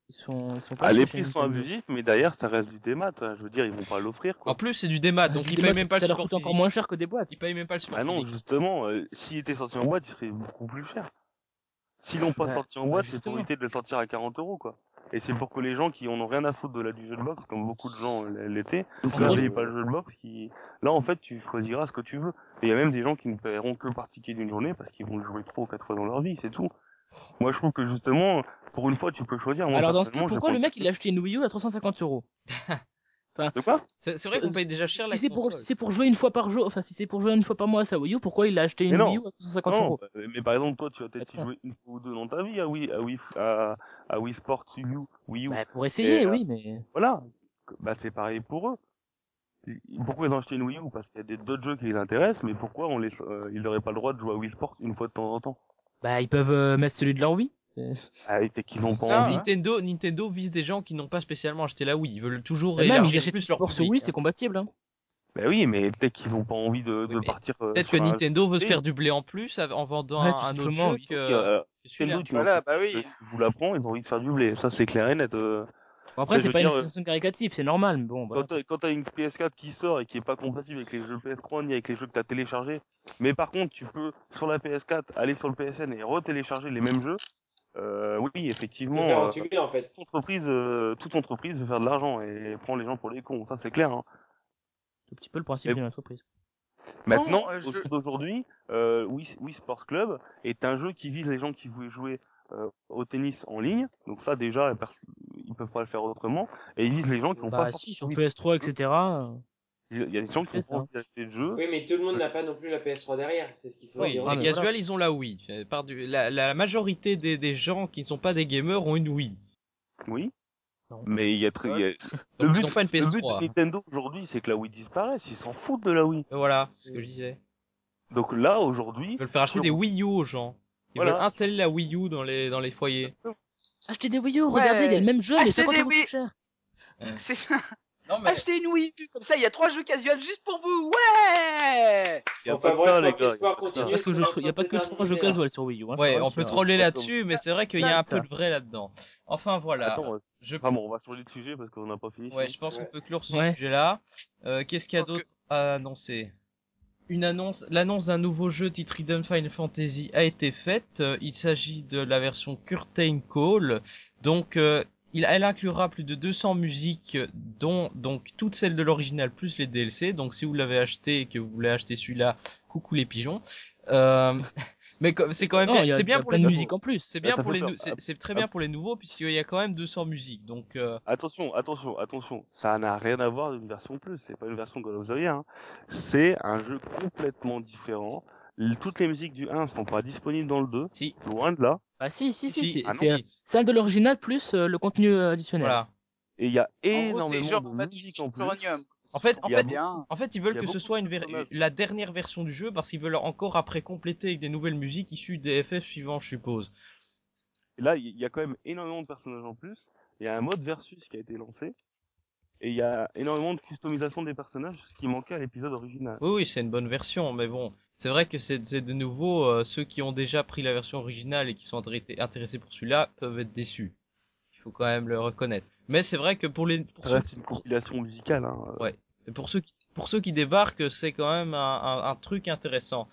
Ils sont, ils sont pas Ah, les prix sont abusifs, mais derrière, ça reste du démat. hein. Je veux dire, ils vont pas l'offrir, quoi. En plus, c'est du démat, donc Ah, ils des payent même pas le ça leur support coûte encore moins cher que des boîtes. Ils payent même pas le support Ah non, justement, euh, s'il était sorti en boîte, il serait beaucoup plus cher. S'ils l'ont pas Ouais, sorti en bah, boîte, c'est pour éviter de le sortir à 40 euros, quoi. Et c'est pour que les gens qui en ont rien à foutre de la du jeu de box, comme beaucoup de gens euh, l'étaient, payent pas le jeu de box, qui, là, en fait, tu choisiras ce que tu veux. Et il y a même des gens qui ne paieront que par ticket d'une journée parce qu'ils vont le jouer trois ou quatre fois dans leur vie, c'est tout. Moi, je trouve que justement, pour une fois, tu peux choisir. Moi, Alors dans ce cas, pourquoi le mec il a acheté une Wii U à 350 euros? De quoi? C'est vrai qu'on paye déjà cher Si la c'est pour, si c'est pour jouer une fois par jour, enfin si c'est pour jouer une fois par mois à sa Wii U, pourquoi il a acheté une non. Wii U à 350 Non, euros? bah, mais par exemple, toi, tu vas peut-être jouer une fois ou deux dans ta vie à Wii, à Wii, à, à Wii Sports Wii U, Wii U. Bah pour essayer, Et, euh, oui, mais Voilà. Bah, c'est pareil pour eux. Pourquoi ils ont acheté une Wii U? Parce qu'il y a des- d'autres jeux qui les intéressent, mais pourquoi on les, euh, ils n'auraient pas le droit de jouer à Wii Sports une fois de temps en temps? Bah ils peuvent euh, mettre celui de leur Wii. Ah, et qu'ils ont pas envie. hein. Nintendo, Nintendo vise des gens qui n'ont pas spécialement acheté la Wii. Ils veulent toujours Même ils achètent plus du leur sport sur public, Wii, hein. c'est compatible. Hein. Bah oui, mais peut-être qu'ils ont pas envie de, de Oui, partir. euh, Peut-être que Nintendo veut se faire du blé en plus en vendant Ouais, un, autre jeu que, Euh. Nintendo, tu Voilà, bah oui. je, vous l'apprends, ils ont envie de faire du blé. Ça, c'est clair et net. euh. Bon, après c'est pas une dire, euh, situation caricative, c'est normal, mais bon. Voilà. Quand t'as, quand t'as une PS4 qui sort et qui est pas compatible avec les jeux PS3 ni avec les jeux que t'as téléchargés, mais par contre tu peux sur la PS4 aller sur le PSN et retélécharger les mêmes jeux, euh, oui effectivement, peux faire euh, entuber en fait. toute entreprise, euh, toute entreprise veut faire de l'argent et prend les gens pour les cons, ça c'est clair. Hein. C'est un petit peu le principe Et- d'une entreprise. Maintenant, euh, au je- jour d'aujourd'hui, euh, Wii, Wii Sports Club est un jeu qui vise les gens qui voulaient jouer euh, au tennis en ligne. Donc ça déjà, ils peuvent pas le faire autrement. Et ils visent les gens qui ont Bah pas si, sur forcément- PS3, etc. Il y a des gens qui ont pas envie d'acheter le jeu. Oui, mais tout le monde n'a pas non plus la PS3 derrière, c'est ce qu'il faut Oui, dire. Les casuals, ils ont la Wii. Par du... la, la majorité des, des gens qui ne sont pas des gamers ont une Wii. Oui. Non. Mais il y a très, il y a- le but, ils ont pas une le but de PS3. Nintendo aujourd'hui, c'est que la Wii disparaisse. Ils s'en foutent de la Wii. Voilà, c'est ce que je disais. Donc là, aujourd'hui, Ils veulent faire acheter des Wii U aux gens. Ils Voilà. veulent installer la Wii U dans les, dans les foyers. Achetez des Wii U, Ouais. regardez, il y a le même jeu, mais Achetez 50 des euros Wii. plus cher? C'est Non, mais Achetez une Wii U, comme ça il y a trois jeux casuals juste pour vous. Ouais. il y a Enfin, pas bref, ça, les gars. y a que, jeux- il y a pas que trois jeux casual sur Wii U. Hein, Ouais, on peut troller là-dessus, mais c'est vrai qu'il y a un peu de vrai là-dedans. Enfin voilà. Attends, je... bon, on va changer de sujet parce qu'on n'a pas fini. Ouais, je pense Ouais. qu'on peut clore ce Ouais. sujet-là. Euh, Qu'est-ce qu'il y a d'autre à annoncer? Une annonce, l'annonce d'un nouveau jeu titre Hidden Final Fantasy a été faite. Euh, il s'agit de la version Curtain Call. Donc, euh, il, elle inclura plus de 200 musiques, dont donc toutes celles de l'original plus les DLC. Donc, si vous l'avez acheté et que vous voulez acheter celui-là, coucou les pigeons. Euh, mais c'est quand même Non, bien, il y a, c'est bien pour les de nouveaux. musique en plus. C'est bien ça pour les, c'est très ah, bien pour les nouveaux puisqu'il y a quand même 200 musiques. Donc, euh, Attention, attention, attention. Ça n'a rien à voir d'une version plus. C'est pas une version God of the Year. hein. C'est un jeu complètement différent. Toutes les musiques du 1 seront pas disponibles dans le 2. si, Loin de là. Ah si, si, si, ah c'est, celle de l'original plus euh, le contenu euh, additionnel. voilà. Et il y a En énormément genre de Battlefield musique en plus. En fait, en fait, bien. En fait, ils veulent que ce soit une ver- la dernière version du jeu parce qu'ils veulent encore après compléter avec des nouvelles musiques issues des FF suivants, je suppose. Et là, il y a quand même énormément de personnages en plus. Il y a un mode versus qui a été lancé. Et il y a énormément de customisation des personnages, ce qui manquait à l'épisode original. Oui, oui, c'est une bonne version, mais bon, c'est vrai que c'est c'est de nouveau euh, ceux qui ont déjà pris la version originale et qui sont intéressés- pour celui-là peuvent être déçus. Il faut quand même le reconnaître. Mais c'est vrai que pour les pour ceux, reste une compilation musicale. Hein. Ouais. pour ceux qui pour ceux qui débarquent, c'est quand même un, un, un truc intéressant.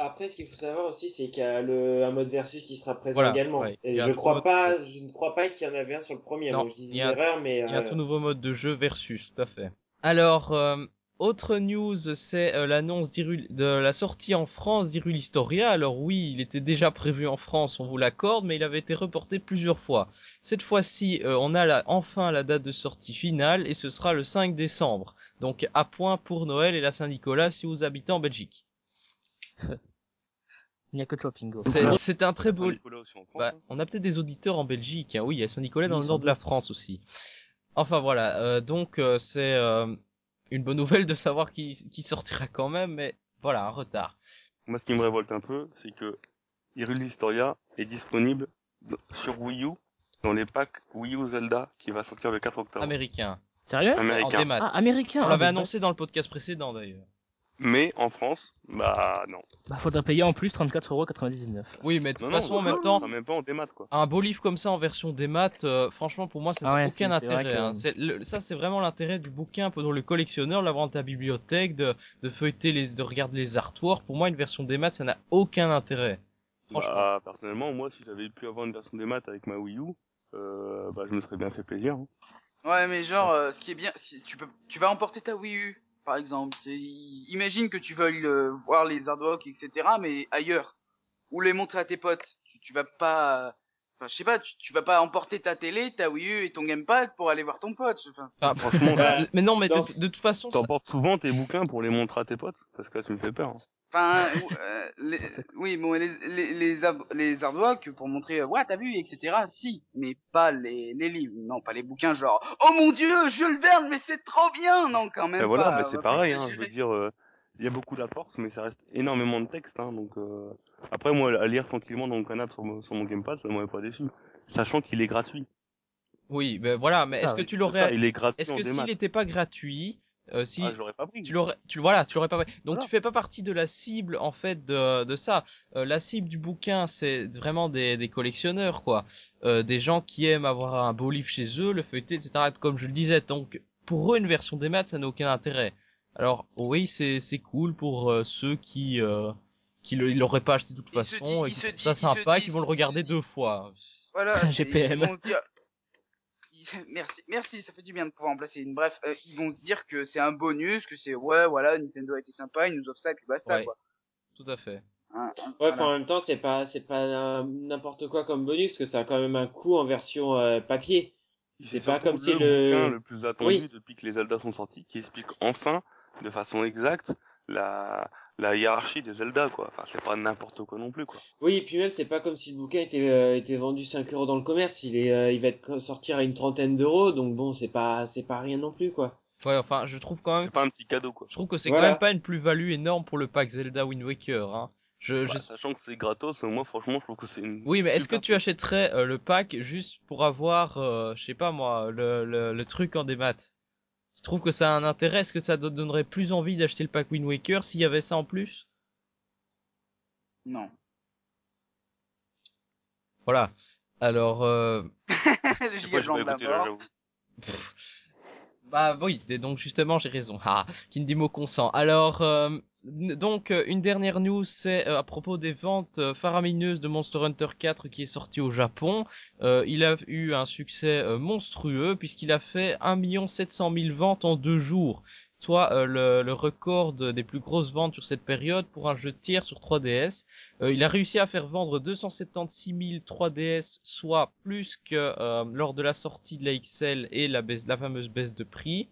Après, ce qu'il faut savoir aussi, c'est qu'il y a le, un mode versus qui sera présent Voilà, également. ouais. Et je crois mode- pas, je ne crois pas qu'il y en avait un sur le premier. Non, Moi, je dis une a erreur, mais Il y a un euh, tout nouveau mode de jeu versus, tout à fait. Alors, euh, autre news, c'est euh, l'annonce de la sortie en France d'Hyrule Historia. Alors oui, il était déjà prévu en France, on vous l'accorde, mais il avait été reporté plusieurs fois. Cette fois-ci, euh, on a la- enfin la date de sortie finale et ce sera le 5 décembre. Donc à point pour Noël et la Saint-Nicolas si vous habitez en Belgique. Il n'y a que toi, Pingo. C'est un très beau... Bah, on a peut-être des auditeurs en Belgique, hein. oui, il y a Saint-Nicolas dans le nord de la. France aussi. Enfin voilà, euh, donc euh, c'est euh, une bonne nouvelle de savoir qu'il qu'il sortira quand même, mais voilà, un retard. Moi, ce qui me révolte un peu, c'est que Hyrule Historia est disponible sur Wii U dans les packs Wii U Zelda qui va sortir le 4 octobre. Américain, Sérieux? En Américain. démat. Ah, américain. on ah, l'avait annoncé dans le podcast précédent d'ailleurs. Mais en France, bah non. Bah, faudra payer en plus 34,99€. Oui, mais de toute façon, en même temps, même pas en démat quoi. un beau livre comme ça en version démat, euh, franchement pour moi ça n'a Ah ouais, aucun intérêt. que- hein. Le- ça c'est vraiment l'intérêt du bouquin pour le collectionneur, l'avoir dans ta bibliothèque, de, de feuilleter les, de regarder les artworks. Pour moi une version démat ça n'a aucun intérêt. Franchement. Bah, personnellement, moi, si j'avais pu avoir une version démat avec ma Wii U, euh, bah je me serais bien fait plaisir. hein. Ouais, mais genre, euh, ce qui est bien, si tu peux, tu vas emporter ta Wii U, par exemple. Imagine que tu veuilles euh, voir les artworks, etc., mais ailleurs, ou les montrer à tes potes. Tu, tu vas pas, enfin, je sais pas, tu, tu vas pas emporter ta télé, ta Wii U et ton gamepad pour aller voir ton pote. Enfin, c'est- Enfin, Franchement, mais non, mais de, toute façon, ça- t'emportes souvent tes bouquins pour les montrer à tes potes, parce que là, tu me fais peur. hein. Enfin, euh, les- oui, bon, les, les, les, les artworks pour montrer, euh, ouais, t'as vu, etc., si, mais pas les, les livres, non, pas les bouquins genre, oh mon dieu, Jules Verne, mais c'est trop bien, non, quand même Et voilà, pas, mais c'est pareil, hein, je veux dire, euh, il y a beaucoup d'apports, mais ça reste énormément de texte, hein, donc euh... après moi, à lire tranquillement dans mon canapé sur mon, sur mon gamepad, ça m'aurait pas déçu, sachant qu'il est gratuit. oui, ben voilà, mais est-ce que tu l'aurais, il est gratuit est-ce que s'il n'était pas gratuit, euh, si, Ah, je l'aurais pas pris. tu l'aurais, tu voilà, tu l'aurais pas pris. Donc Voilà. tu fais pas partie de la cible en fait de, de ça. Euh, la cible du bouquin, c'est vraiment des, des collectionneurs quoi, euh, des gens qui aiment avoir un beau livre chez eux, le feuilleter, etc. Comme je le disais, donc pour eux une version des maths, ça n'a aucun intérêt. Alors oui, c'est c'est cool pour euh, ceux qui euh, qui le- ils l'auraient pas acheté de toute façon et qui trouvent ça se sympa et qui vont le regarder deux fois. Voilà, GPM. ils vont se dire, ils- merci, merci, ça fait du bien de pouvoir en placer une. Bref, euh, ils vont se dire que c'est un bonus, que c'est, ouais, voilà, Nintendo a été sympa, ils nous offrent ça, et puis basta, Ouais. quoi. Tout à fait. Hein, hein, Ouais, voilà. en même temps, c'est pas, c'est pas euh, n'importe quoi comme bonus, parce que ça a quand même un coût en version euh, papier. C'est pas comme si le le- bouquin le plus attendu Oui. depuis que les Zelda sont sortis, qui explique enfin, de façon exacte, la, la hiérarchie des Zelda, quoi. Enfin, c'est pas n'importe quoi non plus, quoi. Oui, et puis même, c'est pas comme si le bouquin était, euh, était vendu 5 euros dans le commerce. Il est, euh, il va être sortir à une trentaine d'euros, donc bon, c'est pas, c'est pas rien non plus, quoi. Ouais, enfin, je trouve quand même, C'est pas un petit cadeau, quoi. je trouve que c'est Voilà. quand même pas une plus-value énorme pour le pack Zelda Wind Waker. Hein. Je, je Bah, sachant que c'est gratos, moi, franchement, je trouve que c'est une. Oui, mais est-ce que tu achèterais euh, le pack juste pour avoir, euh, je sais pas moi, le, le, le truc en démat Tu trouves que ça a un intérêt? Est-ce que ça te donnerait plus envie d'acheter le pack Wind Waker s'il y avait ça en plus? Non. Voilà. Alors, euh, le giga pas bah oui, et donc justement j'ai raison. Ah, Kindimo consent. Alors, euh, donc euh, une dernière news, c'est euh, à propos des ventes euh, faramineuses de Monster Hunter 4 qui est sorti au Japon. Il a eu un succès monstrueux puisqu'il a fait 1 700 000 ventes en deux jours, soit le, record de- des plus grosses ventes sur cette période pour un jeu tiers sur 3DS. Euh, il a réussi à faire vendre 276 000 3DS, soit plus que lors de la sortie de la XL et la, fameuse baisse de prix.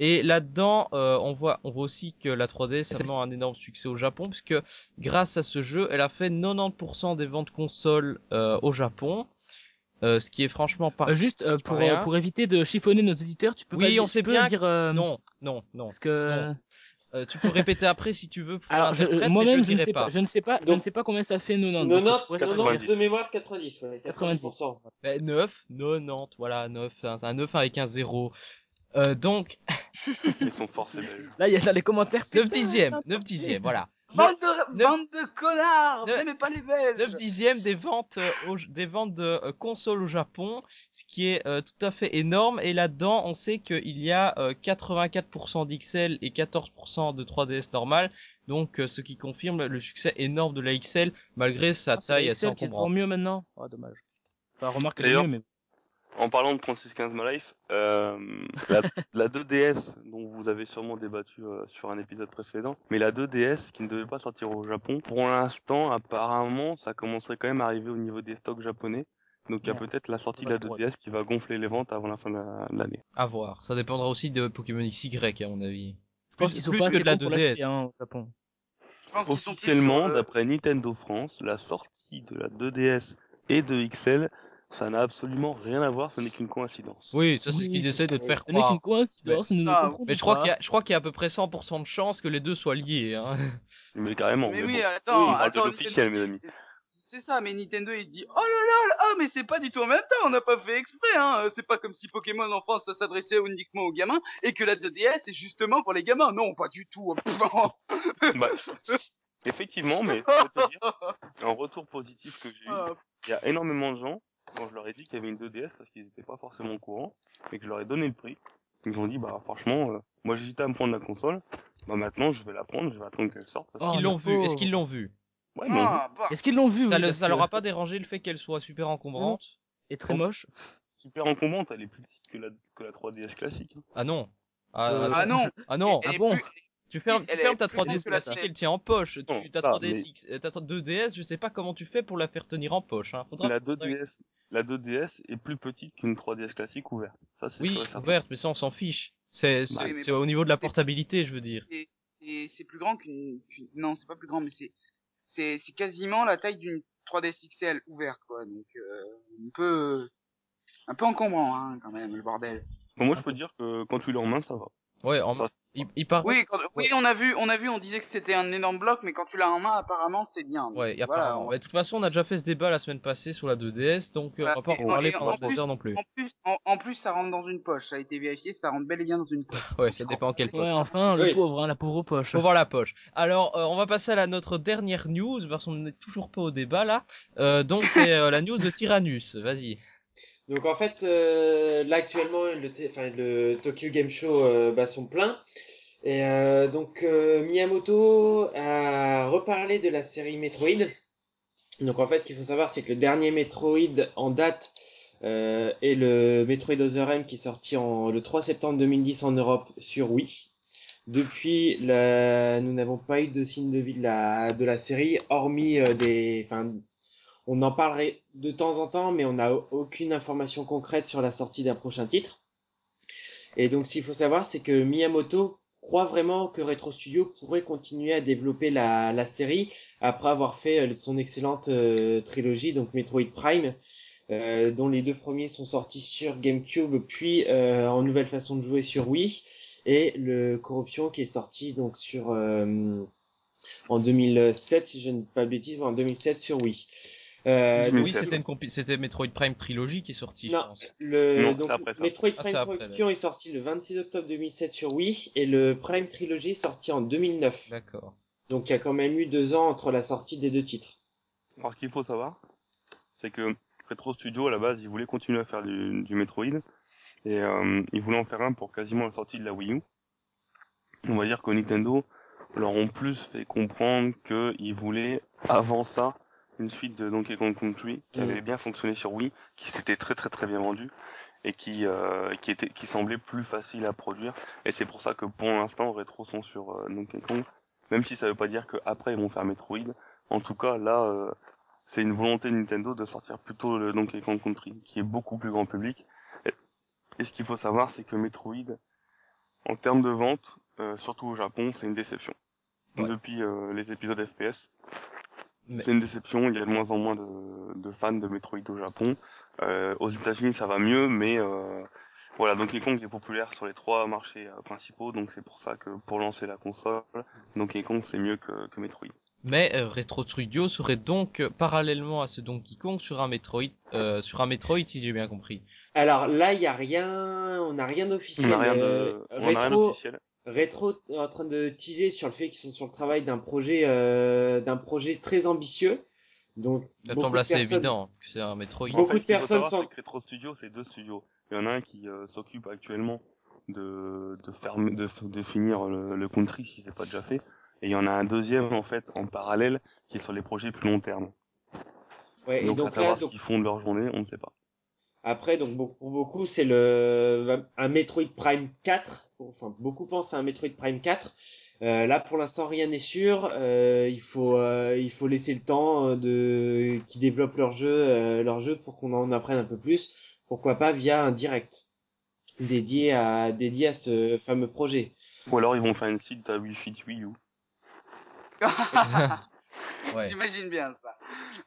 Et- là-dedans, euh, on voit, on voit aussi que la 3DS est vraiment un énorme succès au Japon, puisque grâce à ce jeu, elle a fait 90% des ventes consoles euh, au Japon, euh, ce qui est franchement pas. Euh, juste euh, pour, rien. euh, pour éviter de chiffonner nos auditeurs, tu peux Oui, pas dire, on sait bien dire euh, non, non, non. parce que non. Euh, tu peux répéter après si tu veux. Pour alors moi-même je, ne sais pas. je ne sais pas je ne sais pas combien ça fait 90. donc 90, tu pourrais- 90 de mémoire, 90, ouais. 90. 90%. Ben, 9, 90, voilà, 9, un, un 9 avec un 0. Euh, donc, Ils sont belges. Là il y a dans les commentaires 9 dixièmes, 9 dixièmes, voilà. Bande de, Ne- bande de connards Ne- Vous aimez pas les Belges 9 dixièmes des ventes, euh, au- des ventes de euh, consoles au Japon, ce qui est euh, tout à fait énorme. Et là-dedans, on sait qu'il y a euh, 84% d'XL et 14% de 3DS normal. Donc, euh, ce qui confirme le succès énorme de la XL, malgré sa Ah, taille assez XL qui est encombrante. mieux maintenant. Ah dommage. Enfin remarque c'est mieux mais En parlant de 3615 My Life, euh, la, la 2DS, dont vous avez sûrement débattu euh, sur un épisode précédent, mais la 2DS qui ne devait pas sortir au Japon, pour l'instant, apparemment, ça commencerait quand même à arriver au niveau des stocks japonais. Donc il y a peut-être la sortie de la Ça se 2DS qui va gonfler les ventes avant la fin de la- de l'année. À voir. Ça dépendra aussi de Pokémon XY, à mon avis. je pense qu'ils sont plus pas que de la bons pour l'acheter, 2DS. hein, au Japon. Officiellement, euh, d'après Nintendo France, la sortie de la 2DS et de XL, ça n'a absolument rien à voir, ce n'est qu'une coïncidence. Oui, ça c'est Oui, ce qu'ils essaient de te faire Ce n'est croire. qu'une coïncidence, nous Ah, Mais je crois qu'il y a, je crois qu'il y a à peu près 100% de chances que les deux soient liés. Hein. Mais carrément. Mais mais oui, bon. attends, on parle attends, de l'officiel, Nintendo- mes amis. C'est ça, mais Nintendo il se dit oh là là, là, ah mais c'est pas du tout en même temps, on n'a pas fait exprès, hein. C'est pas comme si Pokémon en France ça s'adressait uniquement aux gamins et que la 2DS est justement pour les gamins. Non, pas du tout. Bah, effectivement, mais dire, un retour positif que j'ai eu, Ah, il y a énormément de gens, quand je leur ai dit qu'il y avait une 2DS parce qu'ils n'étaient pas forcément au courant, et que je leur ai donné le prix, ils ont dit, bah franchement, euh, moi j'hésitais à me prendre la console, bah maintenant je vais la prendre, je vais attendre qu'elle sorte. Parce Est-ce qu'ils l'ont vu? Est-ce qu'ils l'ont vu? Que... Ouais, mais ah, bah, Est-ce qu'ils l'ont vu Ça, oui, le- parce ça que- leur a pas dérangé le fait qu'elle soit super encombrante est très moche? super encombrante, elle est plus petite que la, que la 3DS classique. hein. Ah non. Ah, Euh, ah non. Ah non. Elle Ah est bon? plus- Tu fermes, elle tu fermes ta plus grande 3DS que la classique, elle tient en poche. Tu, Non, ta ça, 3DS, X- euh, ta 2DS, je sais pas comment tu fais pour la faire tenir en poche. Hein. Faudra- La faudra- 2DS, la 2DS est plus petite qu'une 3DS classique ouverte. Ça, c'est Oui, ouverte, mais ça on s'en fiche. C'est Oui, au niveau de la portabilité, je veux dire. c'est plus grand qu'une qu'une- non c'est pas plus grand mais c'est c'est c'est quasiment la taille d'une 3DS XL ouverte quoi donc euh, un peu un peu encombrant hein quand même le bordel Bon, moi, je peux dire que quand tu l'as en main, ça va. Ouais, en, Ça, il, il part. oui quand- oui on a vu on a vu on disait que c'était un énorme bloc mais quand tu l'as en main apparemment c'est bien Donc, Ouais, y a voilà, apparemment. on- Mais de toute façon, on a déjà fait ce débat la semaine passée sur la 2DS, donc euh, on va pas en en pendant plus- 3 heures non plus. en plus en, en plus ça rentre dans une poche ça a été vérifié ça rentre bel et bien dans une poche Ouais, ça dépend quelle poche. Ouais, enfin, le Oui. pauvre, hein, la pauvre poche. Faut voir la poche. Alors, euh, on va passer à la, notre dernière news, parce qu'on n'est toujours pas au débat là. Euh, donc c'est euh, la news de Tyrannus. Vas-y. Donc en fait, euh, là actuellement, le, enfin, le Tokyo Game Show euh, bat plein. Et euh, donc euh, Miyamoto a reparlé de la série Metroid. Donc en fait, ce qu'il faut savoir, c'est que le dernier Metroid en date euh, est le Metroid Other M qui est sorti en, le 3 septembre 2010 en Europe sur Wii. Depuis, nous n'avons pas eu de signe de vie de la, de la série, hormis euh, des, enfin, on en parlerait de temps en temps, mais on n'a aucune information concrète sur la sortie d'un prochain titre. Et donc, ce qu'il faut savoir, c'est que Miyamoto croit vraiment que Retro Studio pourrait continuer à développer la, la série après avoir fait euh, son excellente euh, trilogie, donc Metroid Prime, euh, dont les deux premiers sont sortis sur GameCube, puis en nouvelle façon de jouer sur Wii, et le Corruption qui est sorti donc sur en 2007, si je ne dis pas de bêtises, en 2007 sur Wii. Euh, oui, c'était une c'était Metroid Prime Trilogy qui est sorti, non, je pense. Le, non, donc, Metroid ah, Prime Trilogy est sorti le 26 octobre 2007 sur Wii et le Prime Trilogy est sorti en 2009. D'accord. Donc il y a quand même eu deux ans entre la sortie des deux titres. Alors ce qu'il faut savoir, c'est que Retro Studio à la base, ils voulaient continuer à faire du, du Metroid et euh, ils voulaient en faire un pour quasiment la sortie de la Wii U. On va dire que Nintendo leur ont plus fait comprendre qu'ils voulaient avant ça une suite de Donkey Kong Country qui avait mm. bien fonctionné sur Wii, qui s'était très très très bien vendu et qui euh, qui était qui semblait plus facile à produire. Et c'est pour ça que pour l'instant Retro sont sur euh, Donkey Kong. Même si ça veut pas dire qu'après ils vont faire Metroid. En tout cas là euh, c'est une volonté de Nintendo de sortir plutôt le Donkey Kong Country qui est beaucoup plus grand public. Et, ce qu'il faut savoir c'est que Metroid en termes de vente euh, surtout au Japon c'est une déception. Depuis les épisodes FPS c'est une déception, il y a de moins en moins de, de fans de Metroid au Japon. Euh, aux États-Unis, ça va mieux, mais euh, voilà, Donkey Kong est populaire sur les trois marchés euh, principaux, donc c'est pour ça que pour lancer la console, Donkey Kong c'est mieux que, que Metroid. Mais euh, Retro Studio serait donc euh, parallèlement à ce Donkey Kong sur un Metroid, euh, sur un Metroid si j'ai bien compris. Alors là, il y a rien, on n'a rien d'officiel. On n'a rien de, on a rien d'officiel. Retro est en train de teaser sur le fait qu'ils sont sur le travail d'un projet euh, d'un projet très ambitieux. Donc ça semble assez évident que c'est un Metroid. Beaucoup de personnes sont Retro Studio, c'est deux studios. Il y en a un qui euh, s'occupe actuellement de de faire de, de finir le, le country si c'est pas déjà fait et il y en a un deuxième en fait en parallèle qui est sur les projets plus long terme. Ouais, donc, et donc à savoir ce qu'ils font de leur journée, on ne sait pas. Après, donc pour beaucoup, c'est le un Metroid Prime 4. Enfin, beaucoup pensent à un Metroid Prime 4. Euh, là, pour l'instant, rien n'est sûr. Euh, il faut euh, il faut laisser le temps de qui développent leur jeu euh, leur jeu pour qu'on en apprenne un peu plus. Pourquoi pas via un direct dédié à dédié à ce fameux projet. Ou alors ils vont faire une site à Wi-Fi Wii U. Ouais. J'imagine bien ça.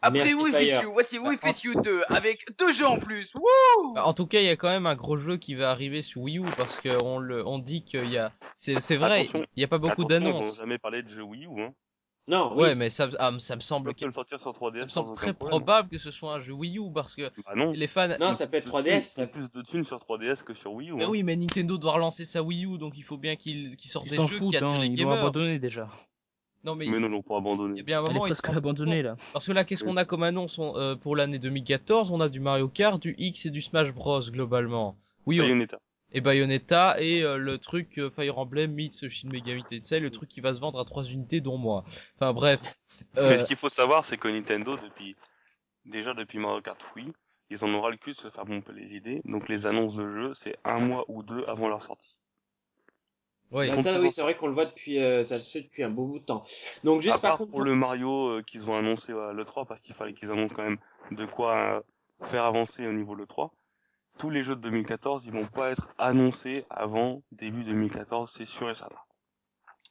Après Wii Fit You, voici Wii Fit You 2 avec deux jeux en plus. Wouh bah, en tout cas, il y a quand même un gros jeu qui va arriver sur Wii U parce qu'on le, on dit qu'il y a, c'est, c'est vrai, il y a pas beaucoup d'annonces. On jamais parlé de jeu Wii U, hein. Non. Ouais, mais ça, ah, ça me semble, que... sortir sur 3DS ça me semble très probable que ce soit un jeu Wii U parce que bah non. les fans. Non, ça peut être 3DS. Il y a plus de thunes sur 3DS que sur Wii U. Mais hein. oui, mais Nintendo doit relancer sa Wii U, donc il faut bien qu'il, qu'il sorte Ils des jeux foutent, qui attirent hein, les ils gamers. ont abandonné déjà. Non mais, mais non, non, pour abandonner. Il y a bien un moment, se abandonnée là. Parce que là, qu'est-ce qu'on a comme annonce on- euh, pour l'année 2014 On a du Mario Kart, du X et du Smash Bros globalement. Oui, on- Bayonetta. et Bayonetta et euh, le truc euh, Fire Emblem meets Shin Megami Tensei, le truc qui va se vendre à trois unités dont moi. Enfin bref. Euh, Mais ce qu'il faut savoir, c'est que Nintendo, depuis déjà depuis Mario Kart Wii, ils en aura le cul de se faire pomper les idées. Donc les annonces de jeux, c'est un mois ou deux avant leur sortie. Ouais. Bah, ça, oui, c'est vrai qu'on le voit depuis, euh, ça se fait depuis un beau bout de temps. Donc juste à par contre, pour le Mario euh, qu'ils ont annoncé à l'E3, parce qu'il fallait qu'ils annoncent quand même de quoi euh, faire avancer au niveau de l'E3. Tous les jeux de 2014, ils vont pas être annoncés avant début 2014, c'est sûr et certain.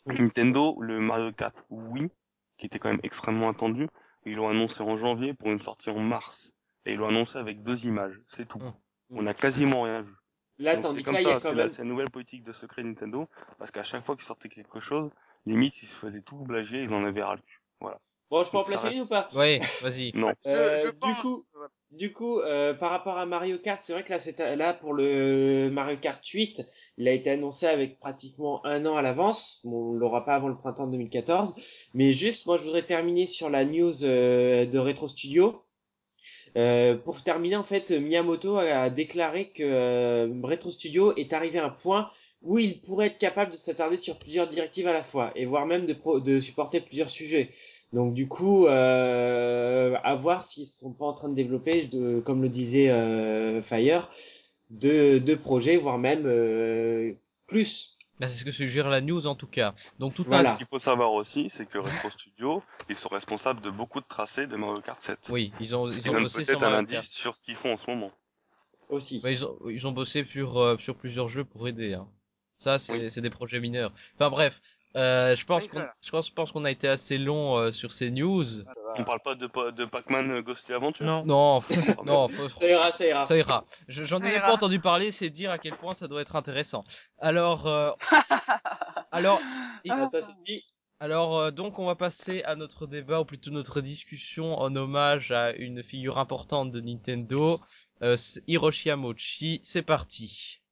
Oui. Nintendo, le Mario Kart Wii, qui était quand même extrêmement attendu, ils l'ont annoncé en janvier pour une sortie en mars. Et ils l'ont annoncé avec deux images, c'est tout. Mm. On a quasiment rien vu. Là, Donc, tandis c'est que comme là, il y a ça, quand c'est même. la, c'est la nouvelle politique de secret Nintendo, parce qu'à chaque fois qu'ils sortaient quelque chose, limite ils se faisaient tout blager, ils en avaient ras le cul. Voilà. Bon, je peux en placer reste- une ou pas? Ouais, vas-y. Non. Je, Euh, je du pense. coup- Du coup, euh, par rapport à Mario Kart, c'est vrai que là, c'est là pour le Mario Kart 8, il a été annoncé avec pratiquement un an à l'avance. Bon, on l'aura pas avant le printemps 2014, mais juste, moi, je voudrais terminer sur la news euh, de Retro Studio. Euh, pour terminer, en fait, Miyamoto a déclaré que euh, Retro Studio est arrivé à un point où il pourrait être capable de s'attarder sur plusieurs directives à la fois, et voire même de, pro- de supporter plusieurs sujets. Donc du coup, euh, à voir s'ils sont pas en train de développer, de, comme le disait euh, Fire, deux, deux projets, voire même euh, plus Bah, c'est ce que suggère la news en tout cas. Donc tout Voilà. un... Ce qu'il faut savoir aussi, c'est que Retro Studio, ils sont responsables de beaucoup de tracés de Mario Kart 7. Oui, ils ont, ils ont bossé sur peut-être un indice sur ce qu'ils font en ce moment. Aussi. Bah, ils, ont, ils ont bossé sur, euh, sur plusieurs jeux pour aider. Hein. Ça, c'est Oui. c'est des projets mineurs. Enfin bref, euh, je pense qu'on je pense, je pense qu'on a été assez long euh, sur ces news. On parle pas de, Pa- de Pac-Man euh, Ghostly Adventure Non. Non, non, Ça ira, ça ira. ça ira. Je- J'en ai même ira. pas entendu parler, c'est dire à quel point ça doit être intéressant. Alors, euh, alors, et- Ah, ça. Alors euh, donc on va passer à notre débat ou plutôt notre discussion en hommage à une figure importante de Nintendo, euh, Hiroshi Yamauchi. C'est parti.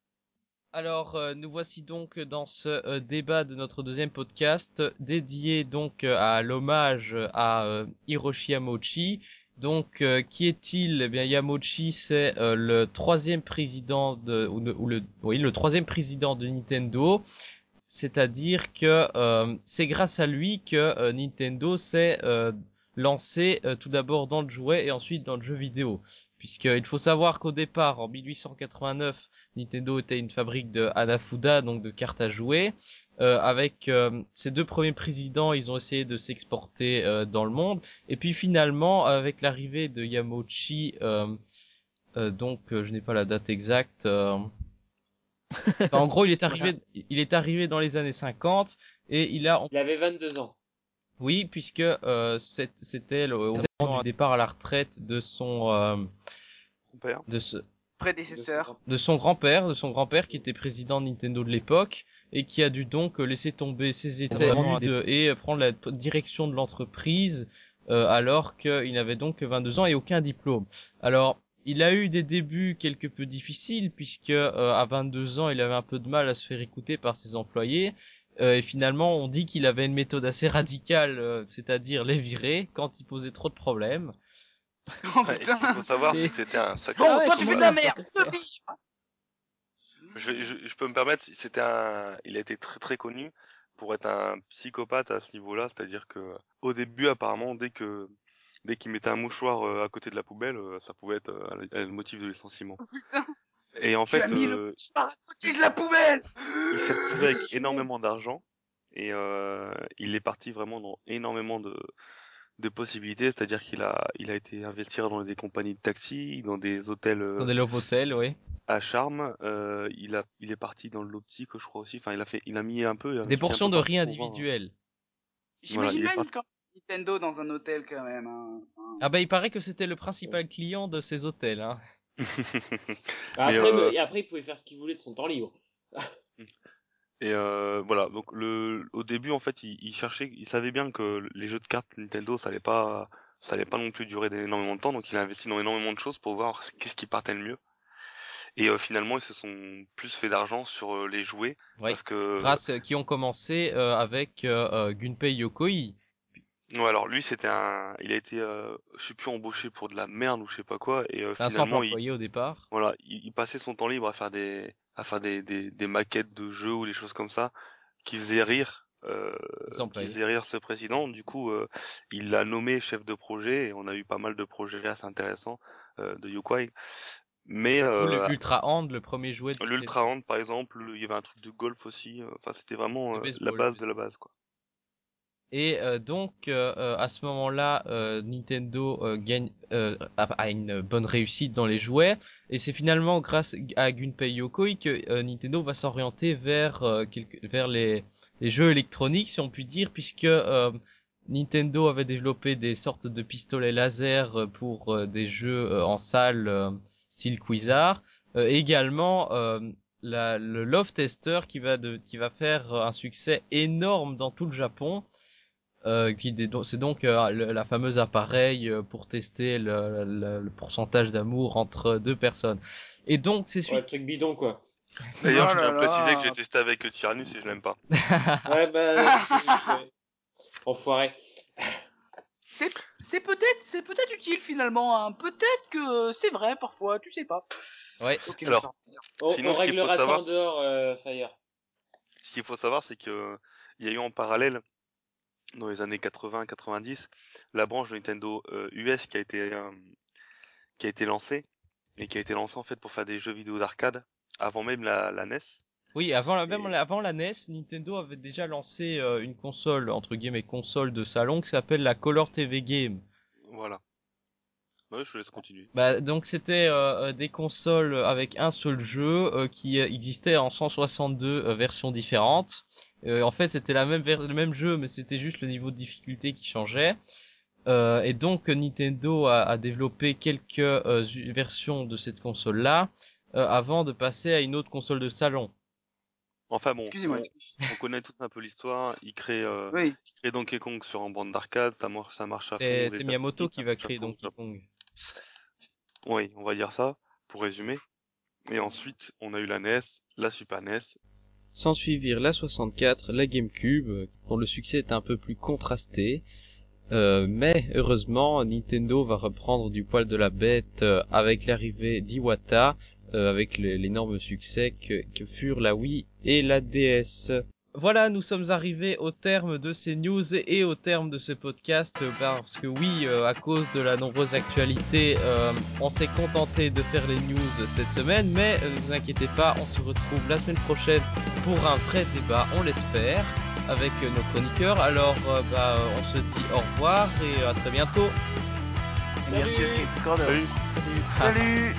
Alors euh, nous voici donc dans ce euh, débat de notre deuxième podcast dédié donc euh, à l'hommage à euh, Hiroshi Yamauchi. Donc euh, qui est-il? Eh bien Yamauchi c'est euh, le troisième président de ou, le- ou le oui le troisième président de Nintendo. C'est-à-dire que euh, c'est grâce à lui que euh, Nintendo s'est euh, lancé euh, tout d'abord dans le jouet et ensuite dans le jeu vidéo. Puisqu'il faut savoir qu'au départ, en 1889, Nintendo était une fabrique de Hanafuda, donc de cartes à jouer. Euh, avec euh, ces deux premiers présidents, ils ont essayé de s'exporter euh, dans le monde. Et puis finalement, avec l'arrivée de Yamauchi, euh, euh, donc euh, je n'ai pas la date exacte. euh, enfin, en gros, il est arrivé, il est arrivé dans les années 50 et il a, Il avait 22 ans. oui, puisque euh, c'est- c'était le au moment du départ à la retraite de son, euh, de ce, Prédécesseur. de son grand-père, de son grand-père qui était président de Nintendo de l'époque et qui a dû donc euh, laisser tomber ses études et euh, prendre la direction de l'entreprise euh, alors qu'il n'avait donc que 22 ans et aucun diplôme. Alors, il a eu des débuts quelque peu difficiles puisque euh, à 22 ans, il avait un peu de mal à se faire écouter par ses employés. Euh, et finalement, on dit qu'il avait une méthode assez radicale, euh, c'est-à-dire les virer quand il posait trop de problèmes. Oh Ouais, ce qu'il faut savoir, C'est- que c'était un sacré. Bon, Ah ouais, c'est fais de la merde. Je, je, je peux me permettre, c'était un, il a été très très connu pour être un psychopathe à ce niveau-là, c'est-à-dire que au début apparemment dès que dès qu'il mettait un mouchoir euh, à côté de la poubelle, euh, ça pouvait être euh, le motif de licenciement. Oh. Et en Tu fait, as mis le euh, mouchoir à côté de la poubelle. il s'est retrouvé avec énormément d'argent et euh, il est parti vraiment dans énormément de de possibilités, c'est-à-dire qu'il a il a été investir dans des compagnies de taxi, dans des hôtels euh, Dans des love hotels, oui. à charme, euh, il a il est parti dans l'optique, je crois aussi. Enfin, il a fait il a mis un peu Des portions peu de riz individuelles. J'imagine Voilà, il est même quand Nintendo dans un hôtel quand même. Hein. Ah bah il paraît que c'était le principal client de ces hôtels. Hein. Après, euh, et après, il pouvait faire ce qu'il voulait de son temps libre. Et euh, voilà, donc le au début en fait, il, il cherchait, il savait bien que les jeux de cartes Nintendo, ça allait pas, ça allait pas non plus durer énormément de temps, donc il a investi dans énormément de choses pour voir qu'est-ce qui partait le mieux. Et euh, finalement, ils se sont plus fait d'argent sur euh, les jouets Ouais. parce que Grâce euh, qui ont commencé euh, avec Gunpei Yokoi. ouais, alors lui c'était un, il a été, euh, je sais plus embauché pour de la merde ou je sais pas quoi, et euh, finalement il, au départ. voilà, il, il passait son temps libre à faire des, à faire des, des, des maquettes de jeux ou des choses comme ça qui faisaient rire, euh, qui faisaient rire ce président. Du coup, euh, il l'a nommé chef de projet et on a eu pas mal de projets assez intéressants euh, de Yokwai. Mais euh, le Ultra Hand, le premier jouet. de l'Ultra Hand par exemple, il y avait un truc de golf aussi. Enfin, c'était vraiment euh, la base de la base quoi. Et euh, donc euh, euh, à ce moment-là, euh, Nintendo euh, gagne euh, a, une bonne réussite dans les jouets, et c'est finalement grâce à Gunpei Yokoi que Nintendo va s'orienter vers vers les, jeux électroniques, si on peut dire, puisque Nintendo avait développé des sortes de pistolets laser pour des jeux en salle style Quizard, également le Love Tester qui va de, qui va faire un succès énorme dans tout le Japon. Euh, qui dé- donc- c'est donc euh, le- la fameuse appareil euh, pour tester le, le- le pourcentage d'amour entre deux personnes. Et donc c'est Ouais, le truc bidon, quoi. D'ailleurs, Oh je tiens à préciser que j'ai testé avec Tyrannus et je l'aime pas. Ouais, bah. Enfoiré. C'est c'est peut-être c'est peut-être utile finalement. Hein. Peut-être que c'est vrai parfois, tu sais pas. Ouais. Ok, Alors. On, Sinon, on ce qu'il faut réglera ça savoir, en dehors, euh, Fire. Ce qu'il faut savoir, c'est que euh, il y a eu en parallèle, dans les années 80-90, la branche de Nintendo euh, US qui a été euh, qui a été lancée et qui a été lancée en fait pour faire des jeux vidéo d'arcade avant même la, la NES. Oui, avant la, même avant la NES, Nintendo avait déjà lancé euh, une console, entre guillemets, console de salon qui s'appelle la Color TV Game. Voilà. Ouais, je te laisse continuer. Bah, donc c'était euh, euh, des consoles avec un seul jeu euh, qui existait en 162 euh, versions différentes. Euh, en fait, c'était la même ver- le même jeu, mais c'était juste le niveau de difficulté qui changeait. Euh, et donc Nintendo a, a développé quelques euh, versions de cette console-là euh, avant de passer à une autre console de salon. Enfin bon, Excusez-moi. on, on connaît tout un peu l'histoire. Il crée, euh, Oui. il crée Donkey Kong sur un bande d'arcade, ça marche, ça marche à fond. C'est les c'est Miyamoto qui va créer fond, Donkey Kong. Oui, on va dire ça, pour résumer. Et ensuite, on a eu la NES, la Super NES. S'en suivirent la 64, la GameCube, dont le succès est un peu plus contrasté. Euh, mais heureusement, Nintendo va reprendre du poil de la bête euh, avec l'arrivée d'Iwata, euh, avec l'énorme succès que furent la Wii et la DS. Voilà, nous sommes arrivés au terme de ces news et au terme de ce podcast euh, parce que oui, euh, à cause de la nombreuse actualité, euh, on s'est contenté de faire les news cette semaine, mais euh, ne vous inquiétez pas, on se retrouve la semaine prochaine pour un vrai débat, on l'espère, avec nos chroniqueurs. Alors, bah, euh, on se dit au revoir et à très bientôt. Merci Recorder. Salut Salut